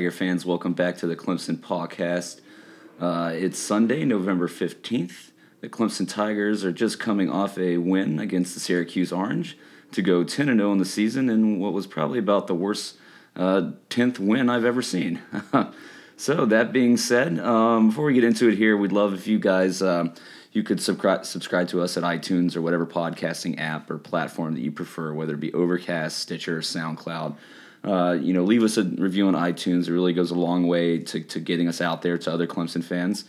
Tiger fans? Welcome back to the Clemson podcast. Uh, it's Sunday, November 15th. The Clemson Tigers are just coming off a win against the Syracuse Orange to go 10 0 in the season in what was probably about the worst uh, 10th win I've ever seen. so, that being said, um, before we get into it here, we'd love if you guys. Um, you could subscribe subscribe to us at iTunes or whatever podcasting app or platform that you prefer, whether it be Overcast, Stitcher, SoundCloud. Uh, you know, leave us a review on iTunes. It really goes a long way to, to getting us out there to other Clemson fans.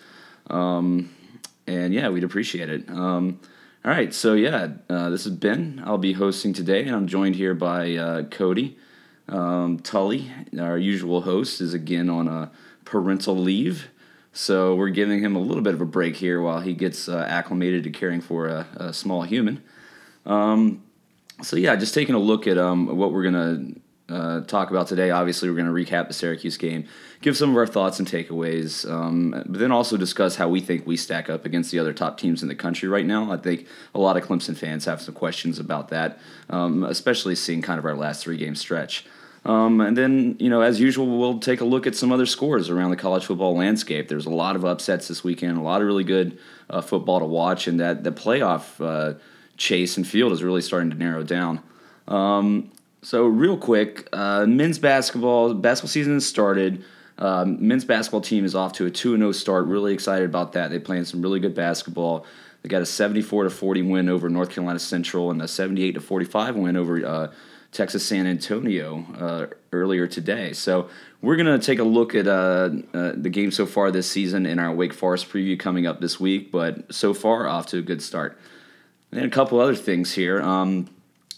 Um, and yeah, we'd appreciate it. Um, all right, so yeah, uh, this is Ben. I'll be hosting today, and I'm joined here by uh, Cody. Um, Tully, our usual host, is again on a parental leave. So we're giving him a little bit of a break here while he gets uh, acclimated to caring for a, a small human. Um, so yeah, just taking a look at um, what we're gonna uh, talk about today. Obviously, we're gonna recap the Syracuse game, give some of our thoughts and takeaways, um, but then also discuss how we think we stack up against the other top teams in the country right now. I think a lot of Clemson fans have some questions about that, um, especially seeing kind of our last three game stretch. Um, and then, you know, as usual, we'll take a look at some other scores around the college football landscape. There's a lot of upsets this weekend, a lot of really good uh, football to watch, and that the playoff uh, chase and field is really starting to narrow down. Um, so, real quick, uh, men's basketball basketball season has started. Um, men's basketball team is off to a two and zero oh start. Really excited about that. They're playing some really good basketball. They got a seventy four to forty win over North Carolina Central and a seventy eight to forty five win over uh, Texas San Antonio uh, earlier today. So we're going to take a look at uh, uh, the game so far this season in our Wake Forest preview coming up this week. But so far, off to a good start. And a couple other things here. Um,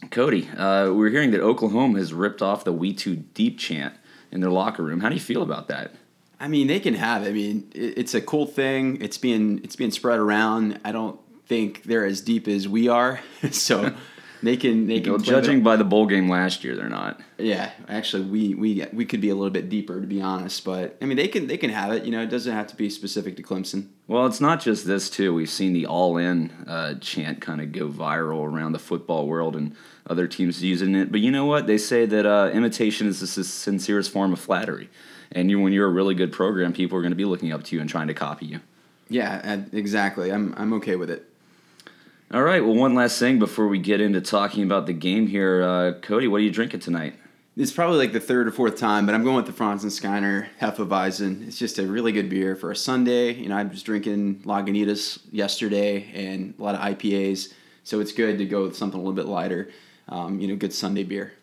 Cody, uh, we're hearing that Oklahoma has ripped off the "We Too Deep" chant in their locker room. How do you feel about that? I mean, they can have. It. I mean, it's a cool thing. It's being it's being spread around. I don't think they're as deep as we are. so they can they can. Well, judging by the bowl game last year, they're not. Yeah, actually, we we we could be a little bit deeper to be honest, but I mean they can they can have it. You know, it doesn't have to be specific to Clemson. Well, it's not just this too. We've seen the all in uh, chant kind of go viral around the football world and other teams using it. But you know what? They say that uh, imitation is the sincerest form of flattery, and you when you're a really good program, people are going to be looking up to you and trying to copy you. Yeah, exactly. I'm I'm okay with it. All right. Well, one last thing before we get into talking about the game here, uh, Cody. What are you drinking tonight? It's probably like the third or fourth time, but I'm going with the Franziskaner Hefeweizen. It's just a really good beer for a Sunday. You know, I was drinking Lagunitas yesterday and a lot of IPAs, so it's good to go with something a little bit lighter. Um, you know, good Sunday beer.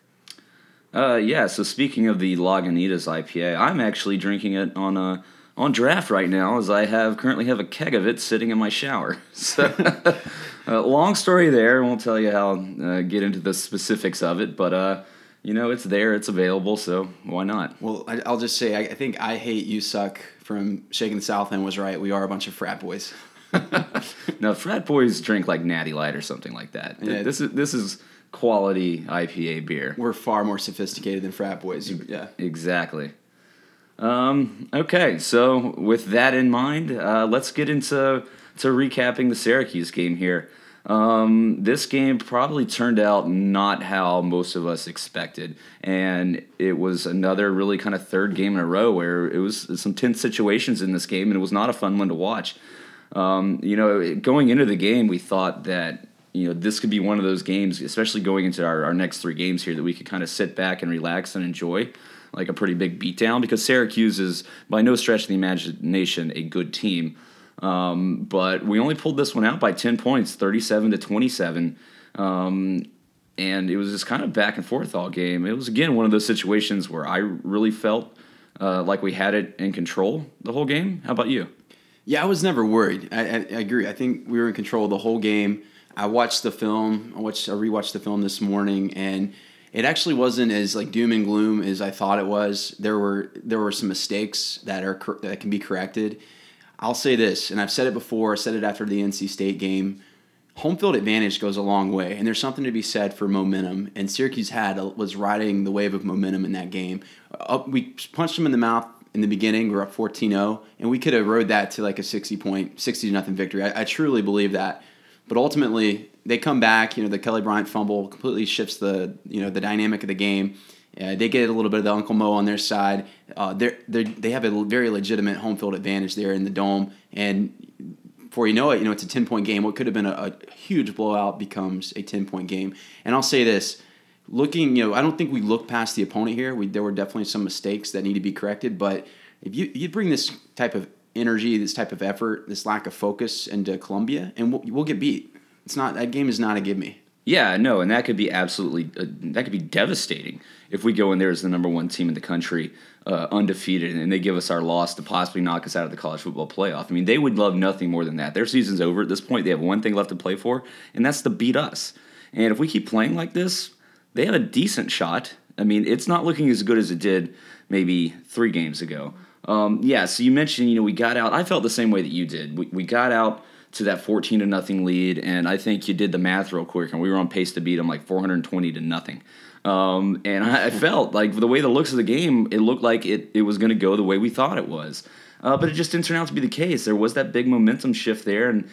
Uh, yeah. So speaking of the Lagunitas IPA, I'm actually drinking it on a on draft right now, as I have currently have a keg of it sitting in my shower. So. Uh, long story there. I won't tell you how. Uh, get into the specifics of it, but uh, you know it's there. It's available. So why not? Well, I, will just say I, I, think I hate you suck from Shaking the Southland was right. We are a bunch of frat boys. now frat boys drink like Natty Light or something like that. Yeah. This is this is quality IPA beer. We're far more sophisticated than frat boys. Yeah, exactly. Um, okay, so with that in mind, uh, let's get into to recapping the Syracuse game here. Um, this game probably turned out not how most of us expected, and it was another really kind of third game in a row where it was some tense situations in this game, and it was not a fun one to watch. Um, you know, going into the game, we thought that you know this could be one of those games, especially going into our, our next three games here, that we could kind of sit back and relax and enjoy like a pretty big beatdown because Syracuse is by no stretch of the imagination a good team. Um, but we only pulled this one out by 10 points, 37 to 27. Um, and it was just kind of back and forth all game. It was, again, one of those situations where I really felt uh, like we had it in control the whole game. How about you? Yeah, I was never worried. I, I, I agree. I think we were in control the whole game. I watched the film. I watched. I rewatched the film this morning, and it actually wasn't as like doom and gloom as I thought it was. There were there were some mistakes that are that can be corrected I'll say this, and I've said it before, I said it after the NC State game. Home field advantage goes a long way, and there's something to be said for momentum. And Syracuse had was riding the wave of momentum in that game. Up, we punched them in the mouth in the beginning. We we're up 14-0, and we could have rode that to like a 60 point, 60 to nothing victory. I, I truly believe that. But ultimately, they come back. You know, the Kelly Bryant fumble completely shifts the you know the dynamic of the game, Uh, they get a little bit of the Uncle Mo on their side. Uh, they're, they're, they have a very legitimate home field advantage there in the dome, and before you know it, you know it's a ten point game. What could have been a, a huge blowout becomes a ten point game. And I'll say this: looking, you know, I don't think we look past the opponent here. We, there were definitely some mistakes that need to be corrected, but if you you bring this type of energy, this type of effort, this lack of focus into Columbia, and we'll, we'll get beat. It's not that game is not a give me. Yeah, no, and that could be absolutely uh, that could be devastating if we go in there as the number one team in the country, uh, undefeated, and they give us our loss to possibly knock us out of the college football playoff. I mean, they would love nothing more than that. Their season's over at this point. They have one thing left to play for, and that's to beat us. And if we keep playing like this, they have a decent shot. I mean, it's not looking as good as it did maybe three games ago. Um, yeah, so you mentioned, you know, we got out. I felt the same way that you did. We, we got out to that 14 to nothing lead, and I think you did the math real quick, and we were on pace to beat them like 420 to nothing. Um, and I, I, felt like the way the looks of the game, it looked like it, it was going to go the way we thought it was. Uh, but it just didn't turn out to be the case. There was that big momentum shift there, and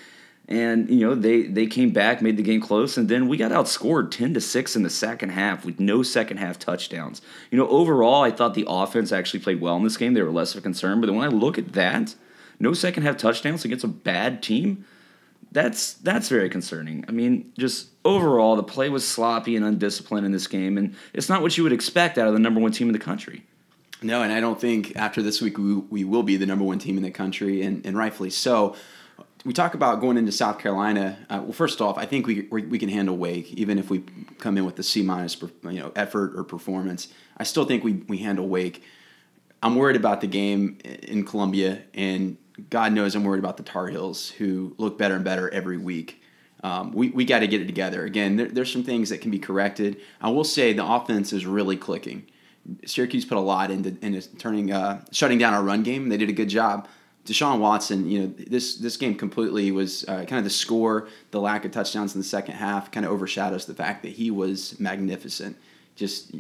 and you know they they came back, made the game close, and then we got outscored ten to six in the second half with no second half touchdowns. You know, overall, I thought the offense actually played well in this game. They were less of a concern, but when I look at that, no second half touchdowns against a bad team. That's that's very concerning. I mean, just overall, the play was sloppy and undisciplined in this game, and it's not what you would expect out of the number one team in the country. No, and I don't think after this week we, we will be the number one team in the country, and, and rightfully so we talk about going into South Carolina. Uh, well, first off, I think we, we, we can handle Wake, even if we come in with the C minus, you know, effort or performance. I still think we we handle Wake. I'm worried about the game in Columbia, and God knows I'm worried about the Tar Heels, who look better and better every week. Um, we we got to get it together. Again, there, there's some things that can be corrected. I will say the offense is really clicking. Syracuse put a lot into, into turning uh, shutting down our run game. They did a good job. Deshaun Watson, you know, this this game completely was uh, kind of the score, the lack of touchdowns in the second half, kind of overshadows the fact that he was magnificent, just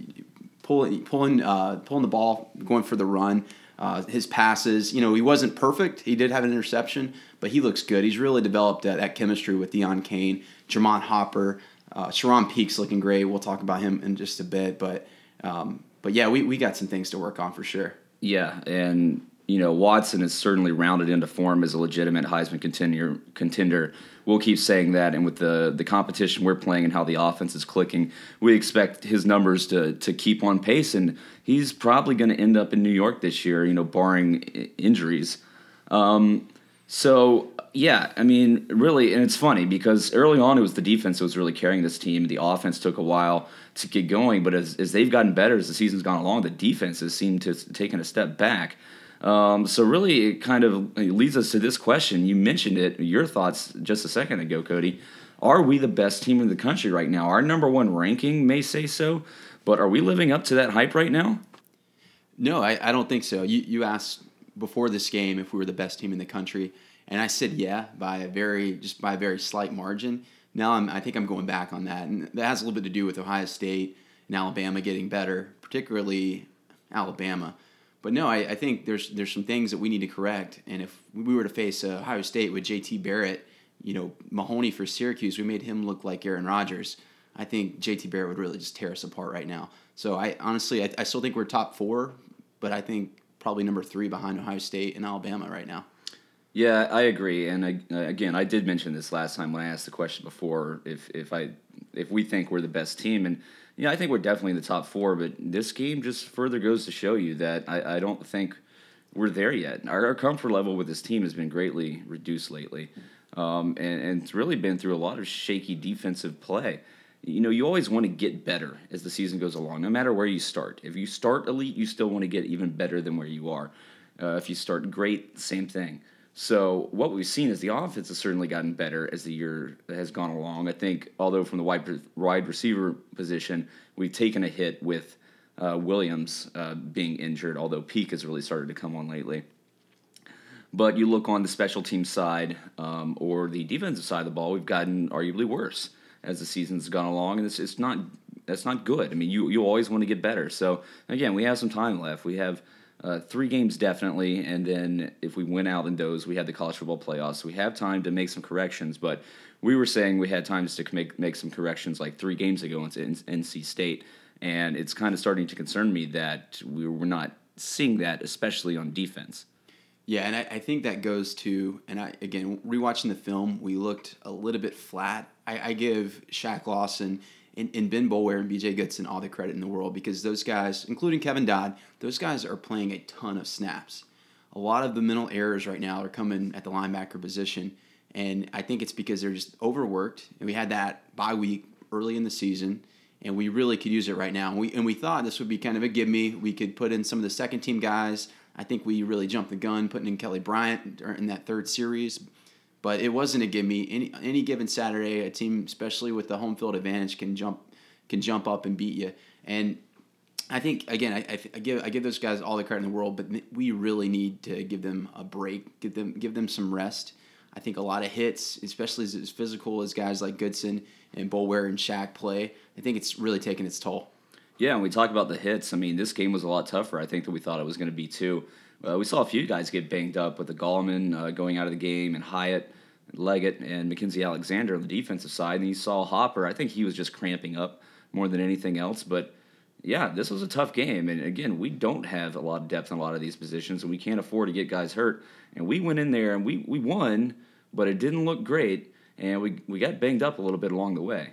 pulling pulling uh, pulling the ball, going for the run. Uh, his passes, you know, he wasn't perfect. He did have an interception, but he looks good. He's really developed that, that chemistry with Deon Cain, Germone Hopper, uh, Charone Peake's looking great. We'll talk about him in just a bit, but um, but yeah, we, we got some things to work on for sure. Yeah, and you know, Watson is certainly rounded into form as a legitimate Heisman contender. Contender. We'll keep saying that, and with the the competition we're playing and how the offense is clicking, we expect his numbers to to keep on pace, and he's probably going to end up in New York this year. You know, barring injuries. Um, so yeah, I mean, really, and it's funny because early on it was the defense that was really carrying this team. The offense took a while to get going, but as, as they've gotten better as the season's gone along, the defense has seemed to have taken a step back. Um, so really, it kind of leads us to this question. You mentioned it. Your thoughts just a second ago, Cody. Are we the best team in the country right now? Our number one ranking may say so, but are we living up to that hype right now? No, I, I don't think so. You you asked before this game if we were the best team in the country, and I said yeah by a very just by a very slight margin. Now I'm I think I'm going back on that, and that has a little bit to do with Ohio State and Alabama getting better, particularly Alabama. But no, I, I, think there's there's some things that we need to correct. And if we were to face uh, Ohio State with J.T. Barrett, you know Mahoney for Syracuse, we made him look like Aaron Rodgers. I think J.T. Barrett would really just tear us apart right now. So I honestly, I, I still think we're top four, but I think probably number three behind Ohio State and Alabama right now. Yeah, I agree. And I, again, I did mention this last time when I asked the question before. If if I if we think we're the best team, and yeah, I think we're definitely in the top four, but this game just further goes to show you that I, I don't think we're there yet. Our, our, comfort level with this team has been greatly reduced lately. Um, and, and it's really been through a lot of shaky defensive play. You know, you always want to get better as the season goes along, no matter where you start. If you start elite, you still want to get even better than where you are. Uh, if you start great, same thing. So what we've seen is the offense has certainly gotten better as the year has gone along. I think, although from the wide wide receiver position, we've taken a hit with uh, Williams uh, being injured, although Peake has really started to come on lately. But you look on the special team side um, or the defensive side of the ball, we've gotten arguably worse as the season's gone along, and it's, it's not that's not good. I mean, you you always want to get better. So again, we have some time left. We have uh, three games definitely, and then if we win out in those, we have the college football playoffs. So we have time to make some corrections, but we were saying we had times to make make some corrections like three games ago into NC State, And it's kind of starting to concern me that we we're not seeing that, especially on defense. Yeah, and I, I think that goes to, and I again rewatching the film, we looked a little bit flat. I, I give Shaq Lawson and, and Ben Boulware and BJ Goodson all the credit in the world because those guys, including Kevin Dodd, those guys are playing a ton of snaps. A lot of the mental errors right now are coming at the linebacker position, and I think it's because they're just overworked. And we had that bye week early in the season, and we really could use it right now. And we and we thought this would be kind of a give me. We could put in some of the second team guys I think we really jumped the gun putting in Kelly Bryant in that third series. But it wasn't a give me any any given Saturday. A team, especially with the home field advantage, can jump can jump up and beat you. And I think again, I, I, give I give those guys all the credit in the world, but we really need to give them a break, give them give them some rest. I think a lot of hits, especially as, as physical as guys like Goodson and Boulware and Shaq play, I think it's really taken its toll. Yeah, and we talk about the hits. I mean, this game was a lot tougher, I think, than we thought it was going to be, too. Uh, we saw a few guys get banged up with the Gallman uh, going out of the game, and Hyatt, Leggett, and Mackensie Alexander on the defensive side. And you saw Hopper. I think he was just cramping up more than anything else. But yeah, this was a tough game. And again, we don't have a lot of depth in a lot of these positions, and we can't afford to get guys hurt. And we went in there and we, we won, but it didn't look great. And we, we got banged up a little bit along the way.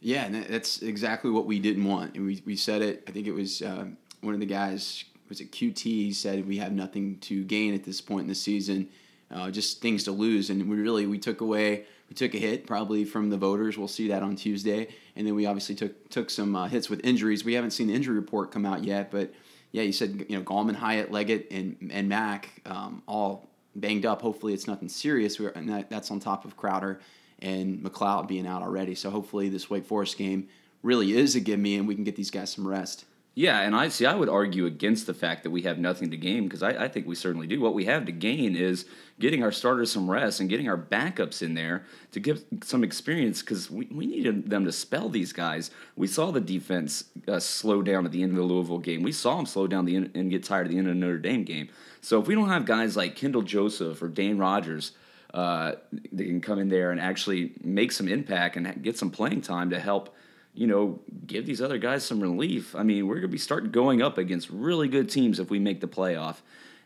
Yeah, and that's exactly what we didn't want. And we, we said it, I think it was uh, one of the guys, was it QT, he said we have nothing to gain at this point in the season, uh, just things to lose. And we really, we took away, we took a hit probably from the voters. We'll see that on Tuesday. And then we obviously took, took some uh, hits with injuries. We haven't seen the injury report come out yet, but yeah, you said, you know, Gallman, Hyatt, Leggett, and, and Mack um, all banged up. Hopefully it's nothing serious. We're, and that, that's on top of Crowder and McLeod being out already. So hopefully this Wake Forest game really is a give me and we can get these guys some rest. Yeah, and I see. I would argue against the fact that we have nothing to gain because I, I, think we certainly do. What we have to gain is getting our starters some rest and getting our backups in there to give some experience because we, we needed them to spell these guys. We saw the defense uh, slow down at the end of the Louisville game. We saw them slow down the end, and get tired at the end of the Notre Dame game. So if we don't have guys like Kendall Joseph or Dane Rogers uh, they can come in there and actually make some impact and get some playing time to help, you know, give these other guys some relief. I mean, we're going to be starting going up against really good teams if we make the playoff.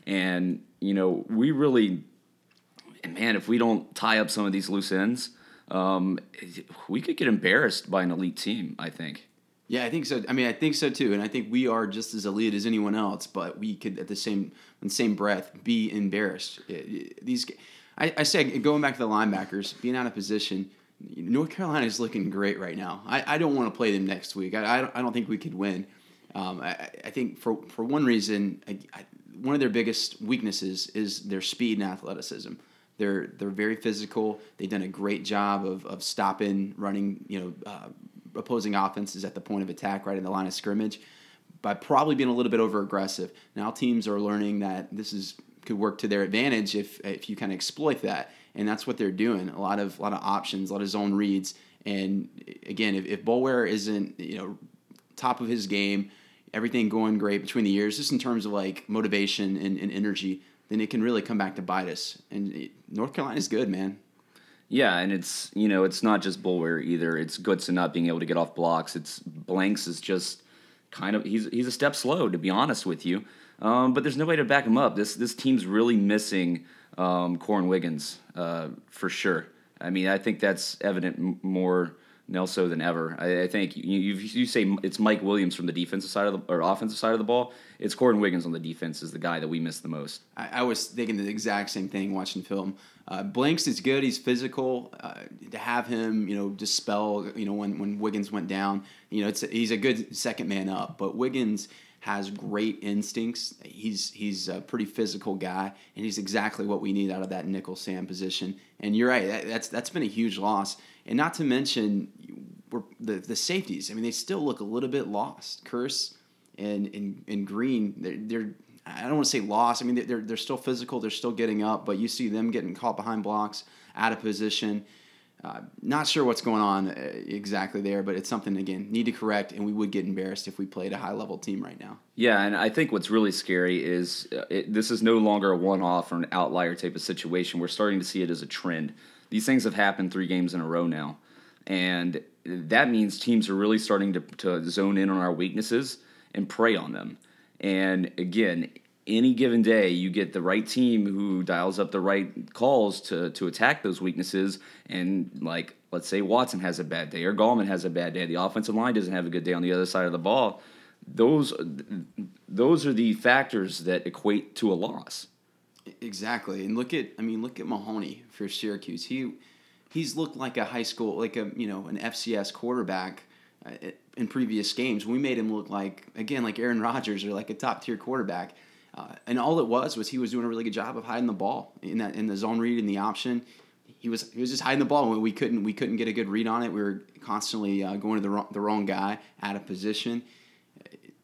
And, you know, we really, man, if we don't tie up some of these loose ends, um, we could get embarrassed by an elite team, I think. Yeah, I think so. I mean, I think so too, and I think we are just as elite as anyone else. But we could, at the same, in the same breath, be embarrassed. These I, I say going back to the linebackers, being out of position. North Carolina is looking great right now. I, I don't want to play them next week. I, I, don't, I don't think we could win. Um, I, I think for for one reason, I, I, one of their biggest weaknesses is their speed and athleticism. They're they're very physical. They've done a great job of, of stopping running. You know, uh, opposing offenses at the point of attack, right in the line of scrimmage, by probably being a little bit over aggressive. Now teams are learning that this is could work to their advantage if if you kind of exploit that. And that's what they're doing. A lot of a lot of options, a lot of zone reads. And again, if, if Boulware isn't you know top of his game, everything going great between the years, just in terms of like motivation and, and energy, then it can really come back to bite us. And it, North Carolina's good, man. Yeah, and it's you know it's not just Boulware either. It's Goodson not being able to get off blocks. It's Blanks is just kind of he's he's a step slow to be honest with you. Um, but there's no way to back him up. This this team's really missing um, Korrin Wiggins uh, for sure. I mean, I think that's evident more Nelson than ever. I, I think you, you, you say it's Mike Williams from the defensive side of the or offensive side of the ball. It's Korrin Wiggins on the defense is the guy that we miss the most. I, I was thinking the exact same thing watching film. Uh, Blanks is good. He's physical. Uh, to have him, you know, dispel, you know, when, when Wiggins went down, you know, it's he's a good second man up. But Wiggins has great instincts. He's he's a pretty physical guy, and he's exactly what we need out of that nickel Sam position. And you're right, that, that's that's been a huge loss. And not to mention the the safeties. I mean, they still look a little bit lost. Kearse and and, and Green, they're, they're I don't want to say lost. I mean, they're they're still physical. They're still getting up, but you see them getting caught behind blocks, out of position. Uh, not sure what's going on uh, exactly there, but it's something again need to correct, and we would get embarrassed if we played a high level team right now. Yeah, and I think what's really scary is uh, it, this is no longer a one off or an outlier type of situation. We're starting to see it as a trend. These things have happened three games in a row now, and that means teams are really starting to, to zone in on our weaknesses and prey on them. And again, any given day, you get the right team who dials up the right calls to to attack those weaknesses. And like, let's say Watson has a bad day or Gallman has a bad day, the offensive line doesn't have a good day on the other side of the ball. Those those are the factors that equate to a loss. Exactly, and look at I mean look at Mahoney for Syracuse. He he's looked like a high school like a you know an FCS quarterback uh, in previous games. We made him look like again like Aaron Rodgers or like a top tier quarterback uh, and all it was was he was doing a really good job of hiding the ball in that in the zone read and the option. He was he was just hiding the ball when we couldn't we couldn't get a good read on it. We were constantly uh, going to the wrong, the wrong guy out of position.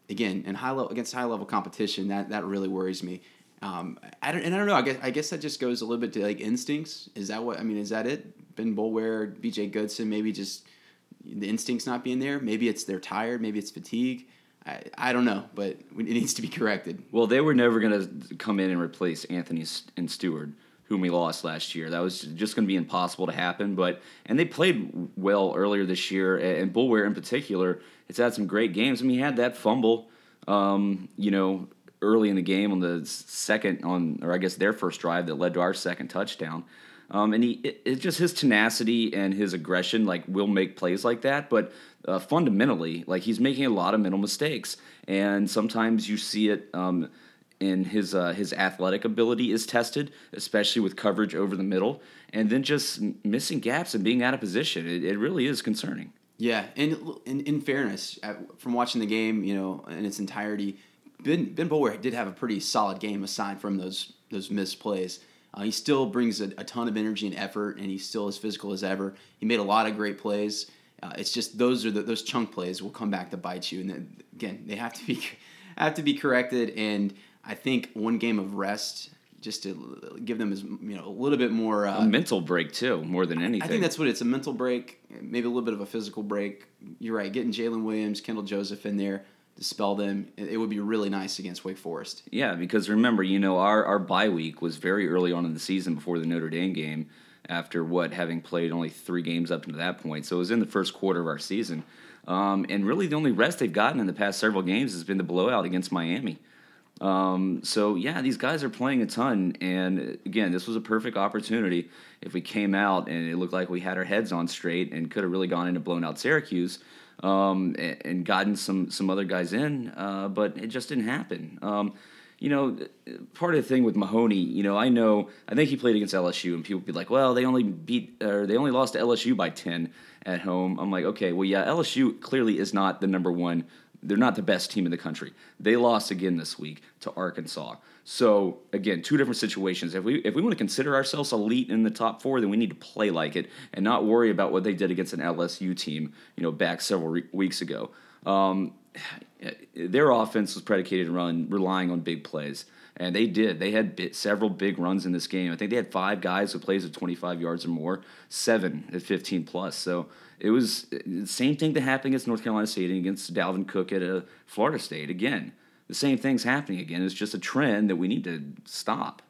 Again, and high level against high level competition, that that really worries me. Um, I don't, and I don't know. I guess I guess that just goes a little bit to like instincts. Is that what I mean? Is that it? Ben Boulware, B.J. Goodson, maybe just the instincts not being there. Maybe it's they're tired. Maybe it's fatigue. I, I don't know, but it needs to be corrected. Well, they were never going to come in and replace Anthony and Steward, whom we lost last year. That was just going to be impossible to happen. But and they played well earlier this year, and Boulware in particular. It's had some great games. I mean, he had that fumble, um, you know, early in the game on the second on, or I guess their first drive that led to our second touchdown. Um, and he, it, it's just his tenacity and his aggression, like, will make plays like that. But uh, fundamentally, like, he's making a lot of mental mistakes. And sometimes you see it um, in his, uh, his athletic ability is tested, especially with coverage over the middle. And then just missing gaps and being out of position. It, it really is concerning. Yeah. And in, in fairness, from watching the game, you know, in its entirety, Ben, ben Boulware did have a pretty solid game aside from those, those missed plays. Uh, he still brings a, a, ton of energy and effort, and he's still as physical as ever. He made a lot of great plays. Uh, it's just those are the, those chunk plays will come back to bite you, and then, again, they have to be have to be corrected. And I think one game of rest just to give them as you know a little bit more uh, a mental break too, more than anything. I think that's what it's a mental break, maybe a little bit of a physical break. You're right, getting Jalen Williams, Kendall Joseph in there dispel them. It would be really nice against Wake Forest. Yeah, because remember, you know, our, our bye week was very early on in the season before the Notre Dame game, after what, having played only three games up to that point. So it was in the first quarter of our season. Um, and really, the only rest they've gotten in the past several games has been the blowout against Miami. Um, so yeah, these guys are playing a ton, and again, this was a perfect opportunity. If we came out and it looked like we had our heads on straight and could have really gone into blown out Syracuse, um, and, gotten some some other guys in, uh, but it just didn't happen. Um, you know, part of the thing with Mahoney, you know, I know I think he played against LSU, and people be like, "Well, they only beat or they only lost to LSU by ten at home." I'm like, okay, well, yeah, LSU clearly is not the number one. They're not the best team in the country. They lost again this week to Arkansas. So again, two different situations. If we if we want to consider ourselves elite in the top four, then we need to play like it and not worry about what they did against an LSU team, you know, back several re- weeks ago. Um, their offense was predicated on relying on big plays, and they did. They had bit, several big runs in this game. I think they had five guys who plays at 25 yards or more, seven at 15 plus. So it was the same thing that happened against North Carolina State and against Dalvin Cook at uh, Florida State. Again, the same thing's happening again. It's just a trend that we need to stop.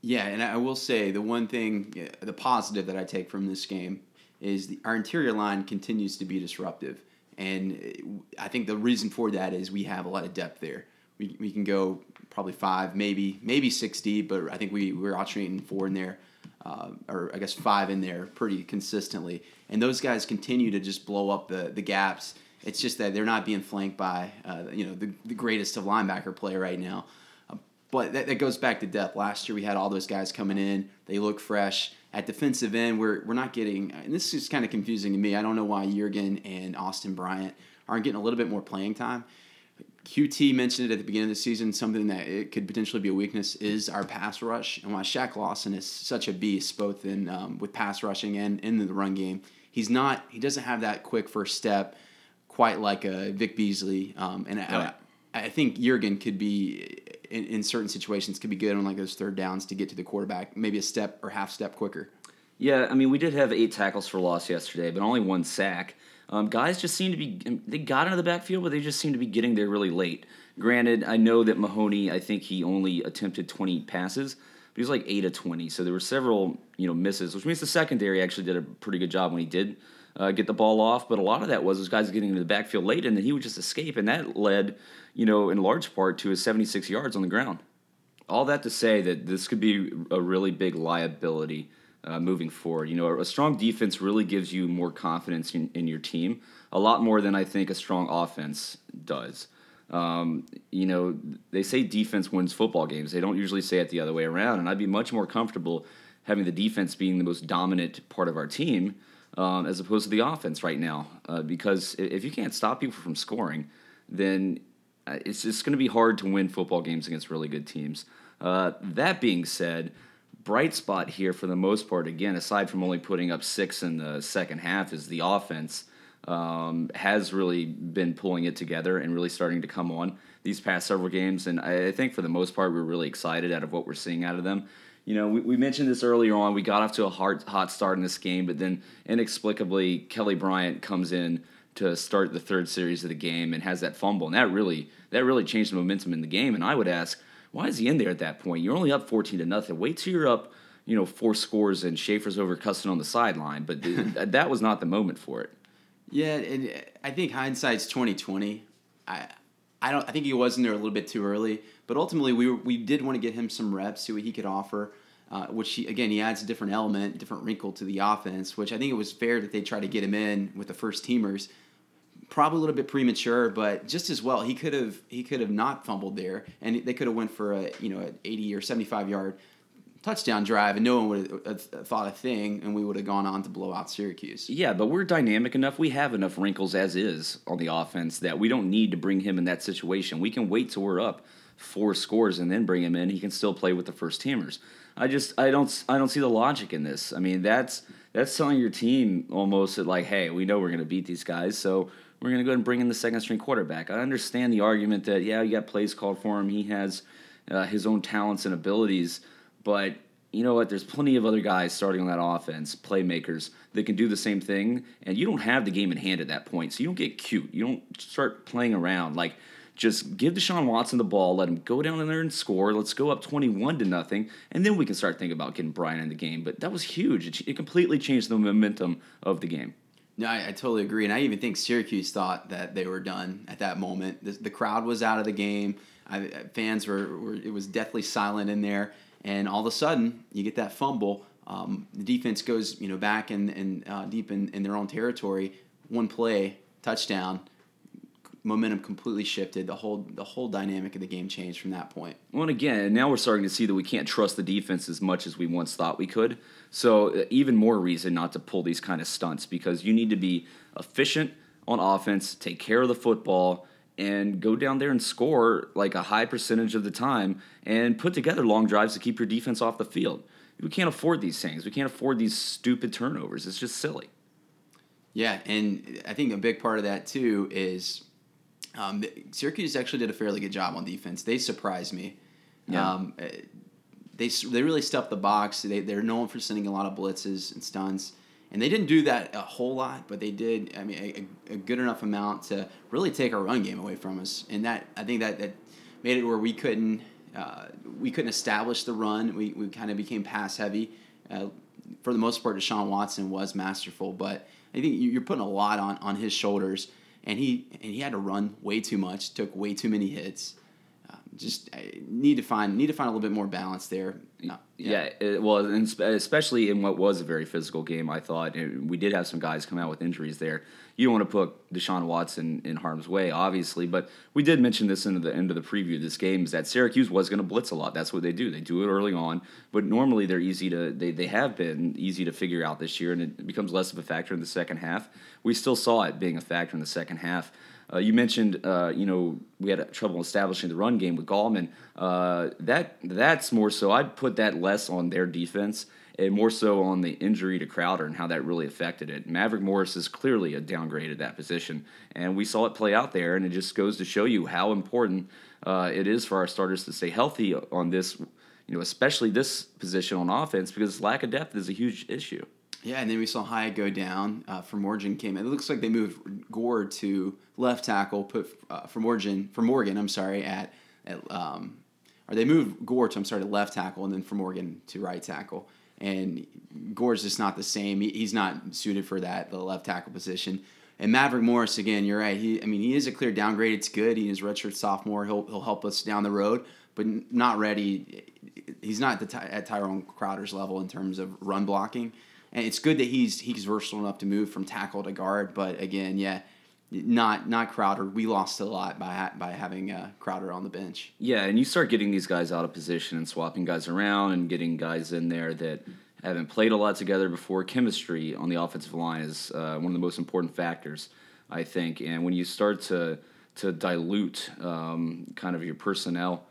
Yeah, and I will say the one thing, the positive that I take from this game is the, our interior line continues to be disruptive. And I think the reason for that is we have a lot of depth there. We, we can go probably five, maybe maybe six deep, but I think we, we're alternating four in there, uh, or I guess five in there pretty consistently. And those guys continue to just blow up the, the gaps it's just that they're not being flanked by uh, you know the, the greatest of linebacker play right now. Uh, but that, that goes back to depth. Last year we had all those guys coming in. They look fresh. At defensive end, we're, we're not getting, and this is kind of confusing to me. I don't know why Yeargin and Austin Bryant aren't getting a little bit more playing time. QT mentioned it at the beginning of the season. Something that it could potentially be a weakness is our pass rush, and why Shaq Lawson is such a beast, both in um, with pass rushing and in the run game. He's not. He doesn't have that quick first step quite like a Vic Beasley. Um, and I, I, think Yeargin could be in, in, certain situations could be good on like those third downs to get to the quarterback, maybe a step or half step quicker. Yeah, I mean, we did have eight tackles for loss yesterday, but only one sack. Um, guys just seem to be they got into the backfield, but they just seem to be getting there really late. Granted, I know that Mahoney, I think he only attempted 20 passes, but he was like eight of 20, so there were several you know misses, which means the secondary actually did a pretty good job when he did uh, get the ball off, but a lot of that was those guys getting into the backfield late, and then he would just escape, and that led, you know, in large part to his 76 yards on the ground. All that to say that this could be a really big liability uh, moving forward. You know, a strong defense really gives you more confidence in, in your team, a lot more than I think a strong offense does. Um, you know, they say defense wins football games. They don't usually say it the other way around, and I'd be much more comfortable having the defense being the most dominant part of our team um, as opposed to the offense right now. Uh, because if you can't stop people from scoring, then uh, it's just going to be hard to win football games against really good teams. Uh, that being said, bright spot here for the most part, again, aside from only putting up six in the second half, is the offense um, has really been pulling it together and really starting to come on these past several games. And I, I think for the most part, we're really excited out of what we're seeing out of them. You know, we, we mentioned this earlier on. We got off to a hard, hot start in this game, but then inexplicably, Kelly Bryant comes in to start the third series of the game and has that fumble, and that really that really changed the momentum in the game. And I would ask, why is he in there at that point? You're only up fourteen to nothing. Wait till you're up, you know, four scores and Schaefer's over cussing on the sideline. But that was not the moment for it. Yeah, and I think hindsight's twenty twenty. I I don't. I think he was in there a little bit too early. But ultimately, we we did want to get him some reps, see what he could offer. Uh, which he, again he adds a different element, different wrinkle to the offense. Which I think it was fair that they try to get him in with the first teamers. Probably a little bit premature, but just as well he could have he could have not fumbled there, and they could have went for a you know an eighty or seventy five yard touchdown drive, and no one would have thought a thing, and we would have gone on to blow out Syracuse. Yeah, but we're dynamic enough. We have enough wrinkles as is on the offense that we don't need to bring him in that situation. We can wait till we're up four scores and then bring him in. He can still play with the first teamers. I just I don't I don't see the logic in this. I mean that's that's telling your team almost that like, hey, we know we're going to beat these guys, so we're going to go ahead and bring in the second string quarterback. I understand the argument that yeah, you got plays called for him. He has uh, his own talents and abilities but you know what? There's plenty of other guys starting on that offense, playmakers that can do the same thing, and you don't have the game in hand at that point, so you don't get cute. You don't start playing around like. Just give Deshaun Watson the ball, let him go down in there and score. Let's go up twenty-one to nothing, and then we can start thinking about getting Brian in the game. But that was huge. It, it completely changed the momentum of the game. No, I, I, totally agree, and I even think Syracuse thought that they were done at that moment. The, the crowd was out of the game. I, fans were, were it was deathly silent in there and all of a sudden you get that fumble. Um, the defense goes you know back and and uh, deep in, in their own territory. One play, touchdown. Momentum completely shifted. The whole the whole dynamic of the game changed from that point. Well, and again, now we're starting to see that we can't trust the defense as much as we once thought we could. So uh, even more reason not to pull these kind of stunts because you need to be efficient on offense, take care of the football, and go down there and score like a high percentage of the time and put together long drives to keep your defense off the field. We can't afford these things. We can't afford these stupid turnovers. It's just silly. Yeah, and I think a big part of that too is um, Syracuse actually did a fairly good job on defense. They surprised me. Yeah. Um, they they really stuffed the box. They they're known for sending a lot of blitzes and stunts and they didn't do that a whole lot, but they did. I mean, a, a, good enough amount to really take our run game away from us, and that I think that that made it where we couldn't uh, we couldn't establish the run. We we kind of became pass heavy. Uh, for the most part, Deshaun Watson was masterful, but I think you're putting a lot on on his shoulders, and he and he had to run way too much, took way too many hits just need to find need to find a little bit more balance there. yeah, yeah it, well, especially in what was a very physical game, I thought we did have some guys come out with injuries there. You don't want to put Deshaun Watson in harm's way, obviously, but we did mention this in the end of the preview of this game is that Syracuse was going to blitz a lot. That's what they do. They do it early on, but normally they're easy to they they have been easy to figure out this year, and it becomes less of a factor in the second half. We still saw it being a factor in the second half. Uh, you mentioned, uh, you know, we had trouble establishing the run game with Gallman. Uh, that that's more so. I'd put that less on their defense and more so on the injury to Crowder and how that really affected it. Maverick Morris is clearly a downgrade at that position, and we saw it play out there. And it just goes to show you how important uh, it is for our starters to stay healthy on this, you know, especially this position on offense because lack of depth is a huge issue. Yeah, and then we saw Hyatt go down. Uh, Morgan came in. It looks like they moved Gore to left tackle, put uh, for Morgan. I'm sorry at, at um, or they moved Gore to I'm sorry to left tackle, and then for Morgan to right tackle. and Gore's just not the same. He, he's not suited for that the left tackle position. And Maverick Morris again, you're right. He, I mean, he is a clear downgrade. It's good. He is redshirt sophomore. He'll he'll help us down the road, but not ready. He's not at, the, at Tyrone Crowder's level in terms of run blocking. And it's good that he's he's versatile enough to move from tackle to guard. But again, yeah, not not Crowder. We lost a lot by by having uh, Crowder on the bench. Yeah, and you start getting these guys out of position and swapping guys around and getting guys in there that haven't played a lot together before. Chemistry on the offensive line is uh, one of the most important factors, I think. And when you start to to dilute um, kind of your personnel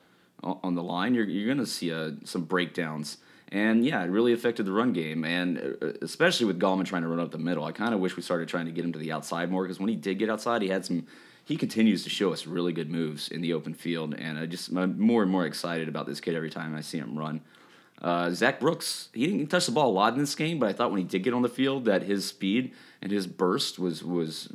on the line, you're you're going to see uh, some breakdowns. And yeah, it really affected the run game, and uh, especially with Gallman trying to run up the middle. I kind of wish we started trying to get him to the outside more because when he did get outside, he had some. He continues to show us really good moves in the open field, and I just I'm more and more excited about this kid every time I see him run. Uh, Zac Brooks, he didn't touch the ball a lot in this game, but I thought when he did get on the field that his speed and his burst was was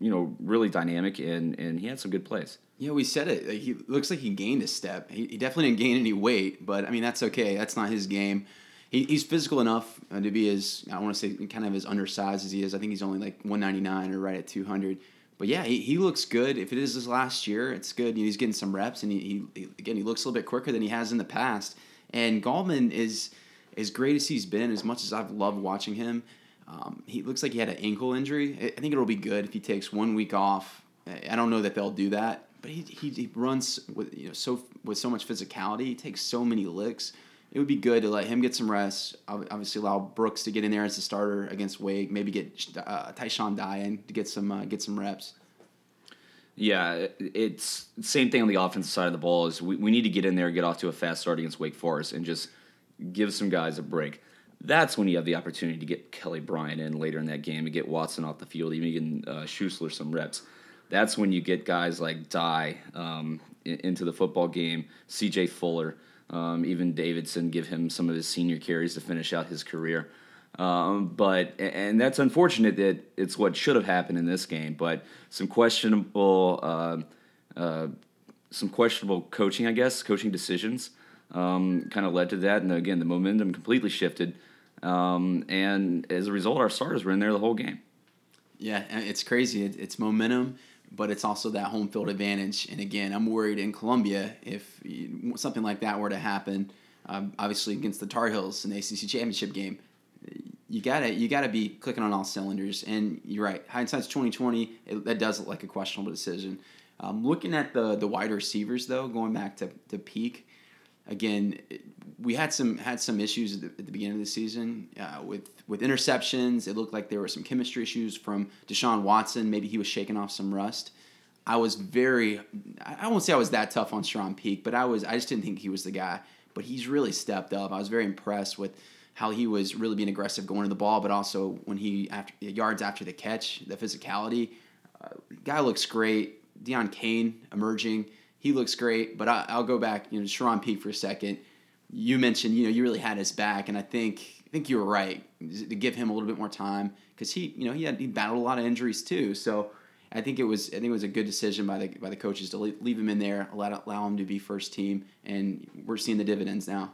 you know really dynamic and and he had some good plays. Yeah, we said it. He looks like he gained a step. He, he definitely didn't gain any weight, but I mean that's okay. That's not his game. He, he's physical enough uh, to be as I want to say kind of as undersized as he is. I think he's only like 199 or right at 200. But yeah, he, he looks good. If it is his last year, it's good. He's getting some reps, and he, he again he looks a little bit quicker than he has in the past. And Gallman is as great as he's been, as much as I've loved watching him. Um, he looks like he had an ankle injury. I think it'll be good if he takes one week off. I don't know that they'll do that, but he, he, he runs with you know so with so much physicality. He takes so many licks. It would be good to let him get some rest. Obviously, allow Brooks to get in there as a starter against Wake. Maybe get uh, Tyshon Dye to get some uh, get some reps. Yeah, it's same thing on the offensive side of the ball. Is we, we need to get in there, get off to a fast start against Wake Forest, and just give some guys a break. That's when you have the opportunity to get Kelly Bryant in later in that game and get Watson off the field, even uh, Schuessler some reps. That's when you get guys like Dye um, into the football game, C.J. Fuller, um, even Davidson, give him some of his senior carries to finish out his career. Um, but and that's unfortunate that it's what should have happened in this game. But some questionable, uh, uh, some questionable coaching, I guess, coaching decisions um, kind of led to that. And again, the momentum completely shifted. Um, and as a result, our starters were in there the whole game. Yeah, it's crazy. It's momentum, but it's also that home field advantage. And again, I'm worried in Columbia if something like that were to happen. Um, obviously, against the Tar Heels in the ACC championship game, you gotta you gotta be clicking on all cylinders. And you're right, hindsight's twenty twenty. That does look like a questionable decision. Um, looking at the the wide receivers though, going back to to Peake, again, we had some had some issues at the, at the beginning of the season uh, with with interceptions. It looked like there were some chemistry issues from Deshaun Watson. Maybe he was shaking off some rust. I was very I won't say I was that tough on Sean Peake, but I was I just didn't think he was the guy. But he's really stepped up. I was very impressed with how he was really being aggressive going to the ball, but also when he after yards after the catch, the physicality. Uh, guy looks great. Deon Cain emerging, he looks great. But I, will go back, you know, Charone Peake for a second. You mentioned, you know, you really had his back, and I think I think you were right to give him a little bit more time because he, you know, he had he battled a lot of injuries too. So I think it was I think it was a good decision by the by the coaches to leave him in there, allow allow him to be first team, and we're seeing the dividends now.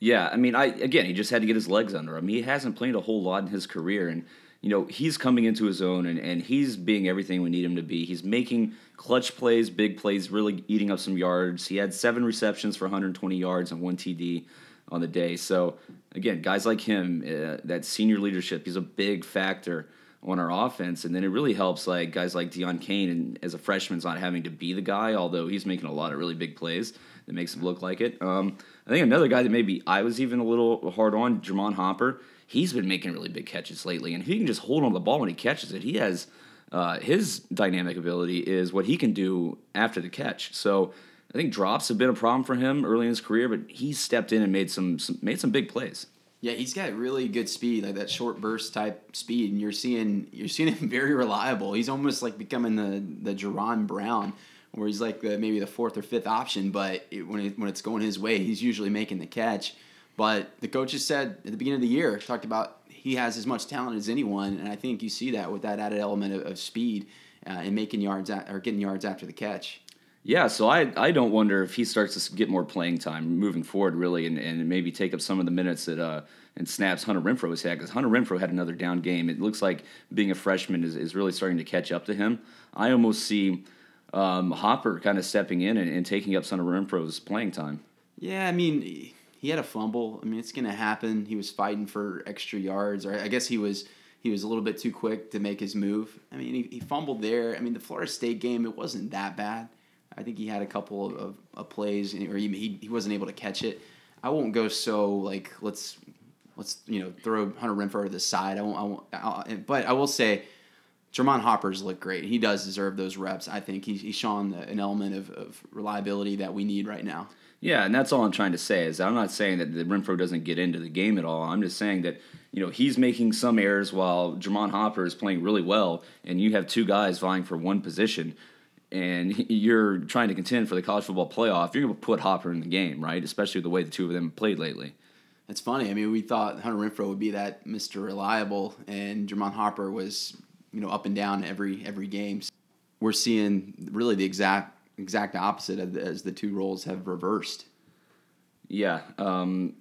Yeah, I mean, I again, he just had to get his legs under him. He hasn't played a whole lot in his career, and you know he's coming into his own, and, and he's being everything we need him to be. He's making clutch plays, big plays, really eating up some yards. He had seven receptions for 120 yards and one TD on the day. So again, guys like him, uh, that senior leadership, he's a big factor on our offense, and then it really helps like guys like Deon Cain, and as a freshman's not having to be the guy, although he's making a lot of really big plays that makes him look like it. Um, I think another guy that maybe I was even a little hard on, Germone Hopper. He's been making really big catches lately, and if he can just hold on to the ball when he catches it, he has uh, his dynamic ability is what he can do after the catch. So I think drops have been a problem for him early in his career, but he's stepped in and made some, some made some big plays. Yeah, he's got really good speed, like that short burst type speed, and you're seeing you're seeing him very reliable. He's almost like becoming the the Jaron Brown where he's like the, maybe the fourth or fifth option, but it, when it, when it's going his way, he's usually making the catch. But the coaches said at the beginning of the year, talked about he has as much talent as anyone, and I think you see that with that added element of, of speed uh, and making yards at, or getting yards after the catch. Yeah, so I, I don't wonder if he starts to get more playing time moving forward, really, and, and maybe take up some of the minutes that uh, and snaps Hunter Renfrow has had because Hunter Renfrow had another down game. It looks like being a freshman is, is really starting to catch up to him. I almost see um, Hopper kind of stepping in and, and taking up Hunter Renfrow's playing time. Yeah, I mean, he had a fumble. I mean, it's going to happen. He was fighting for extra yards, or I guess he was he was a little bit too quick to make his move. I mean, he, he fumbled there. I mean, the Florida State game, it wasn't that bad. I think he had a couple of, of, of plays, or he, he, he wasn't able to catch it. I won't go so like let's let's you know throw Hunter Renfrow to the side. I won't. I won't I'll, but I will say, Germone Hopper's looked great. He does deserve those reps. I think he's, he's shown an element of, of reliability that we need right now. Yeah, and that's all I'm trying to say is I'm not saying that the Renfrow doesn't get into the game at all. I'm just saying that you know he's making some errors while Germone Hopper is playing really well, and you have two guys vying for one position, and you're trying to contend for the college football playoff. You're going to put Hopper in the game, right? Especially the way the two of them played lately. It's funny. I mean, we thought Hunter Renfrow would be that Mr. Reliable, and Germone Hopper was you know up and down every every game. We're seeing really the exact exact opposite as the two roles have reversed. Yeah. Um,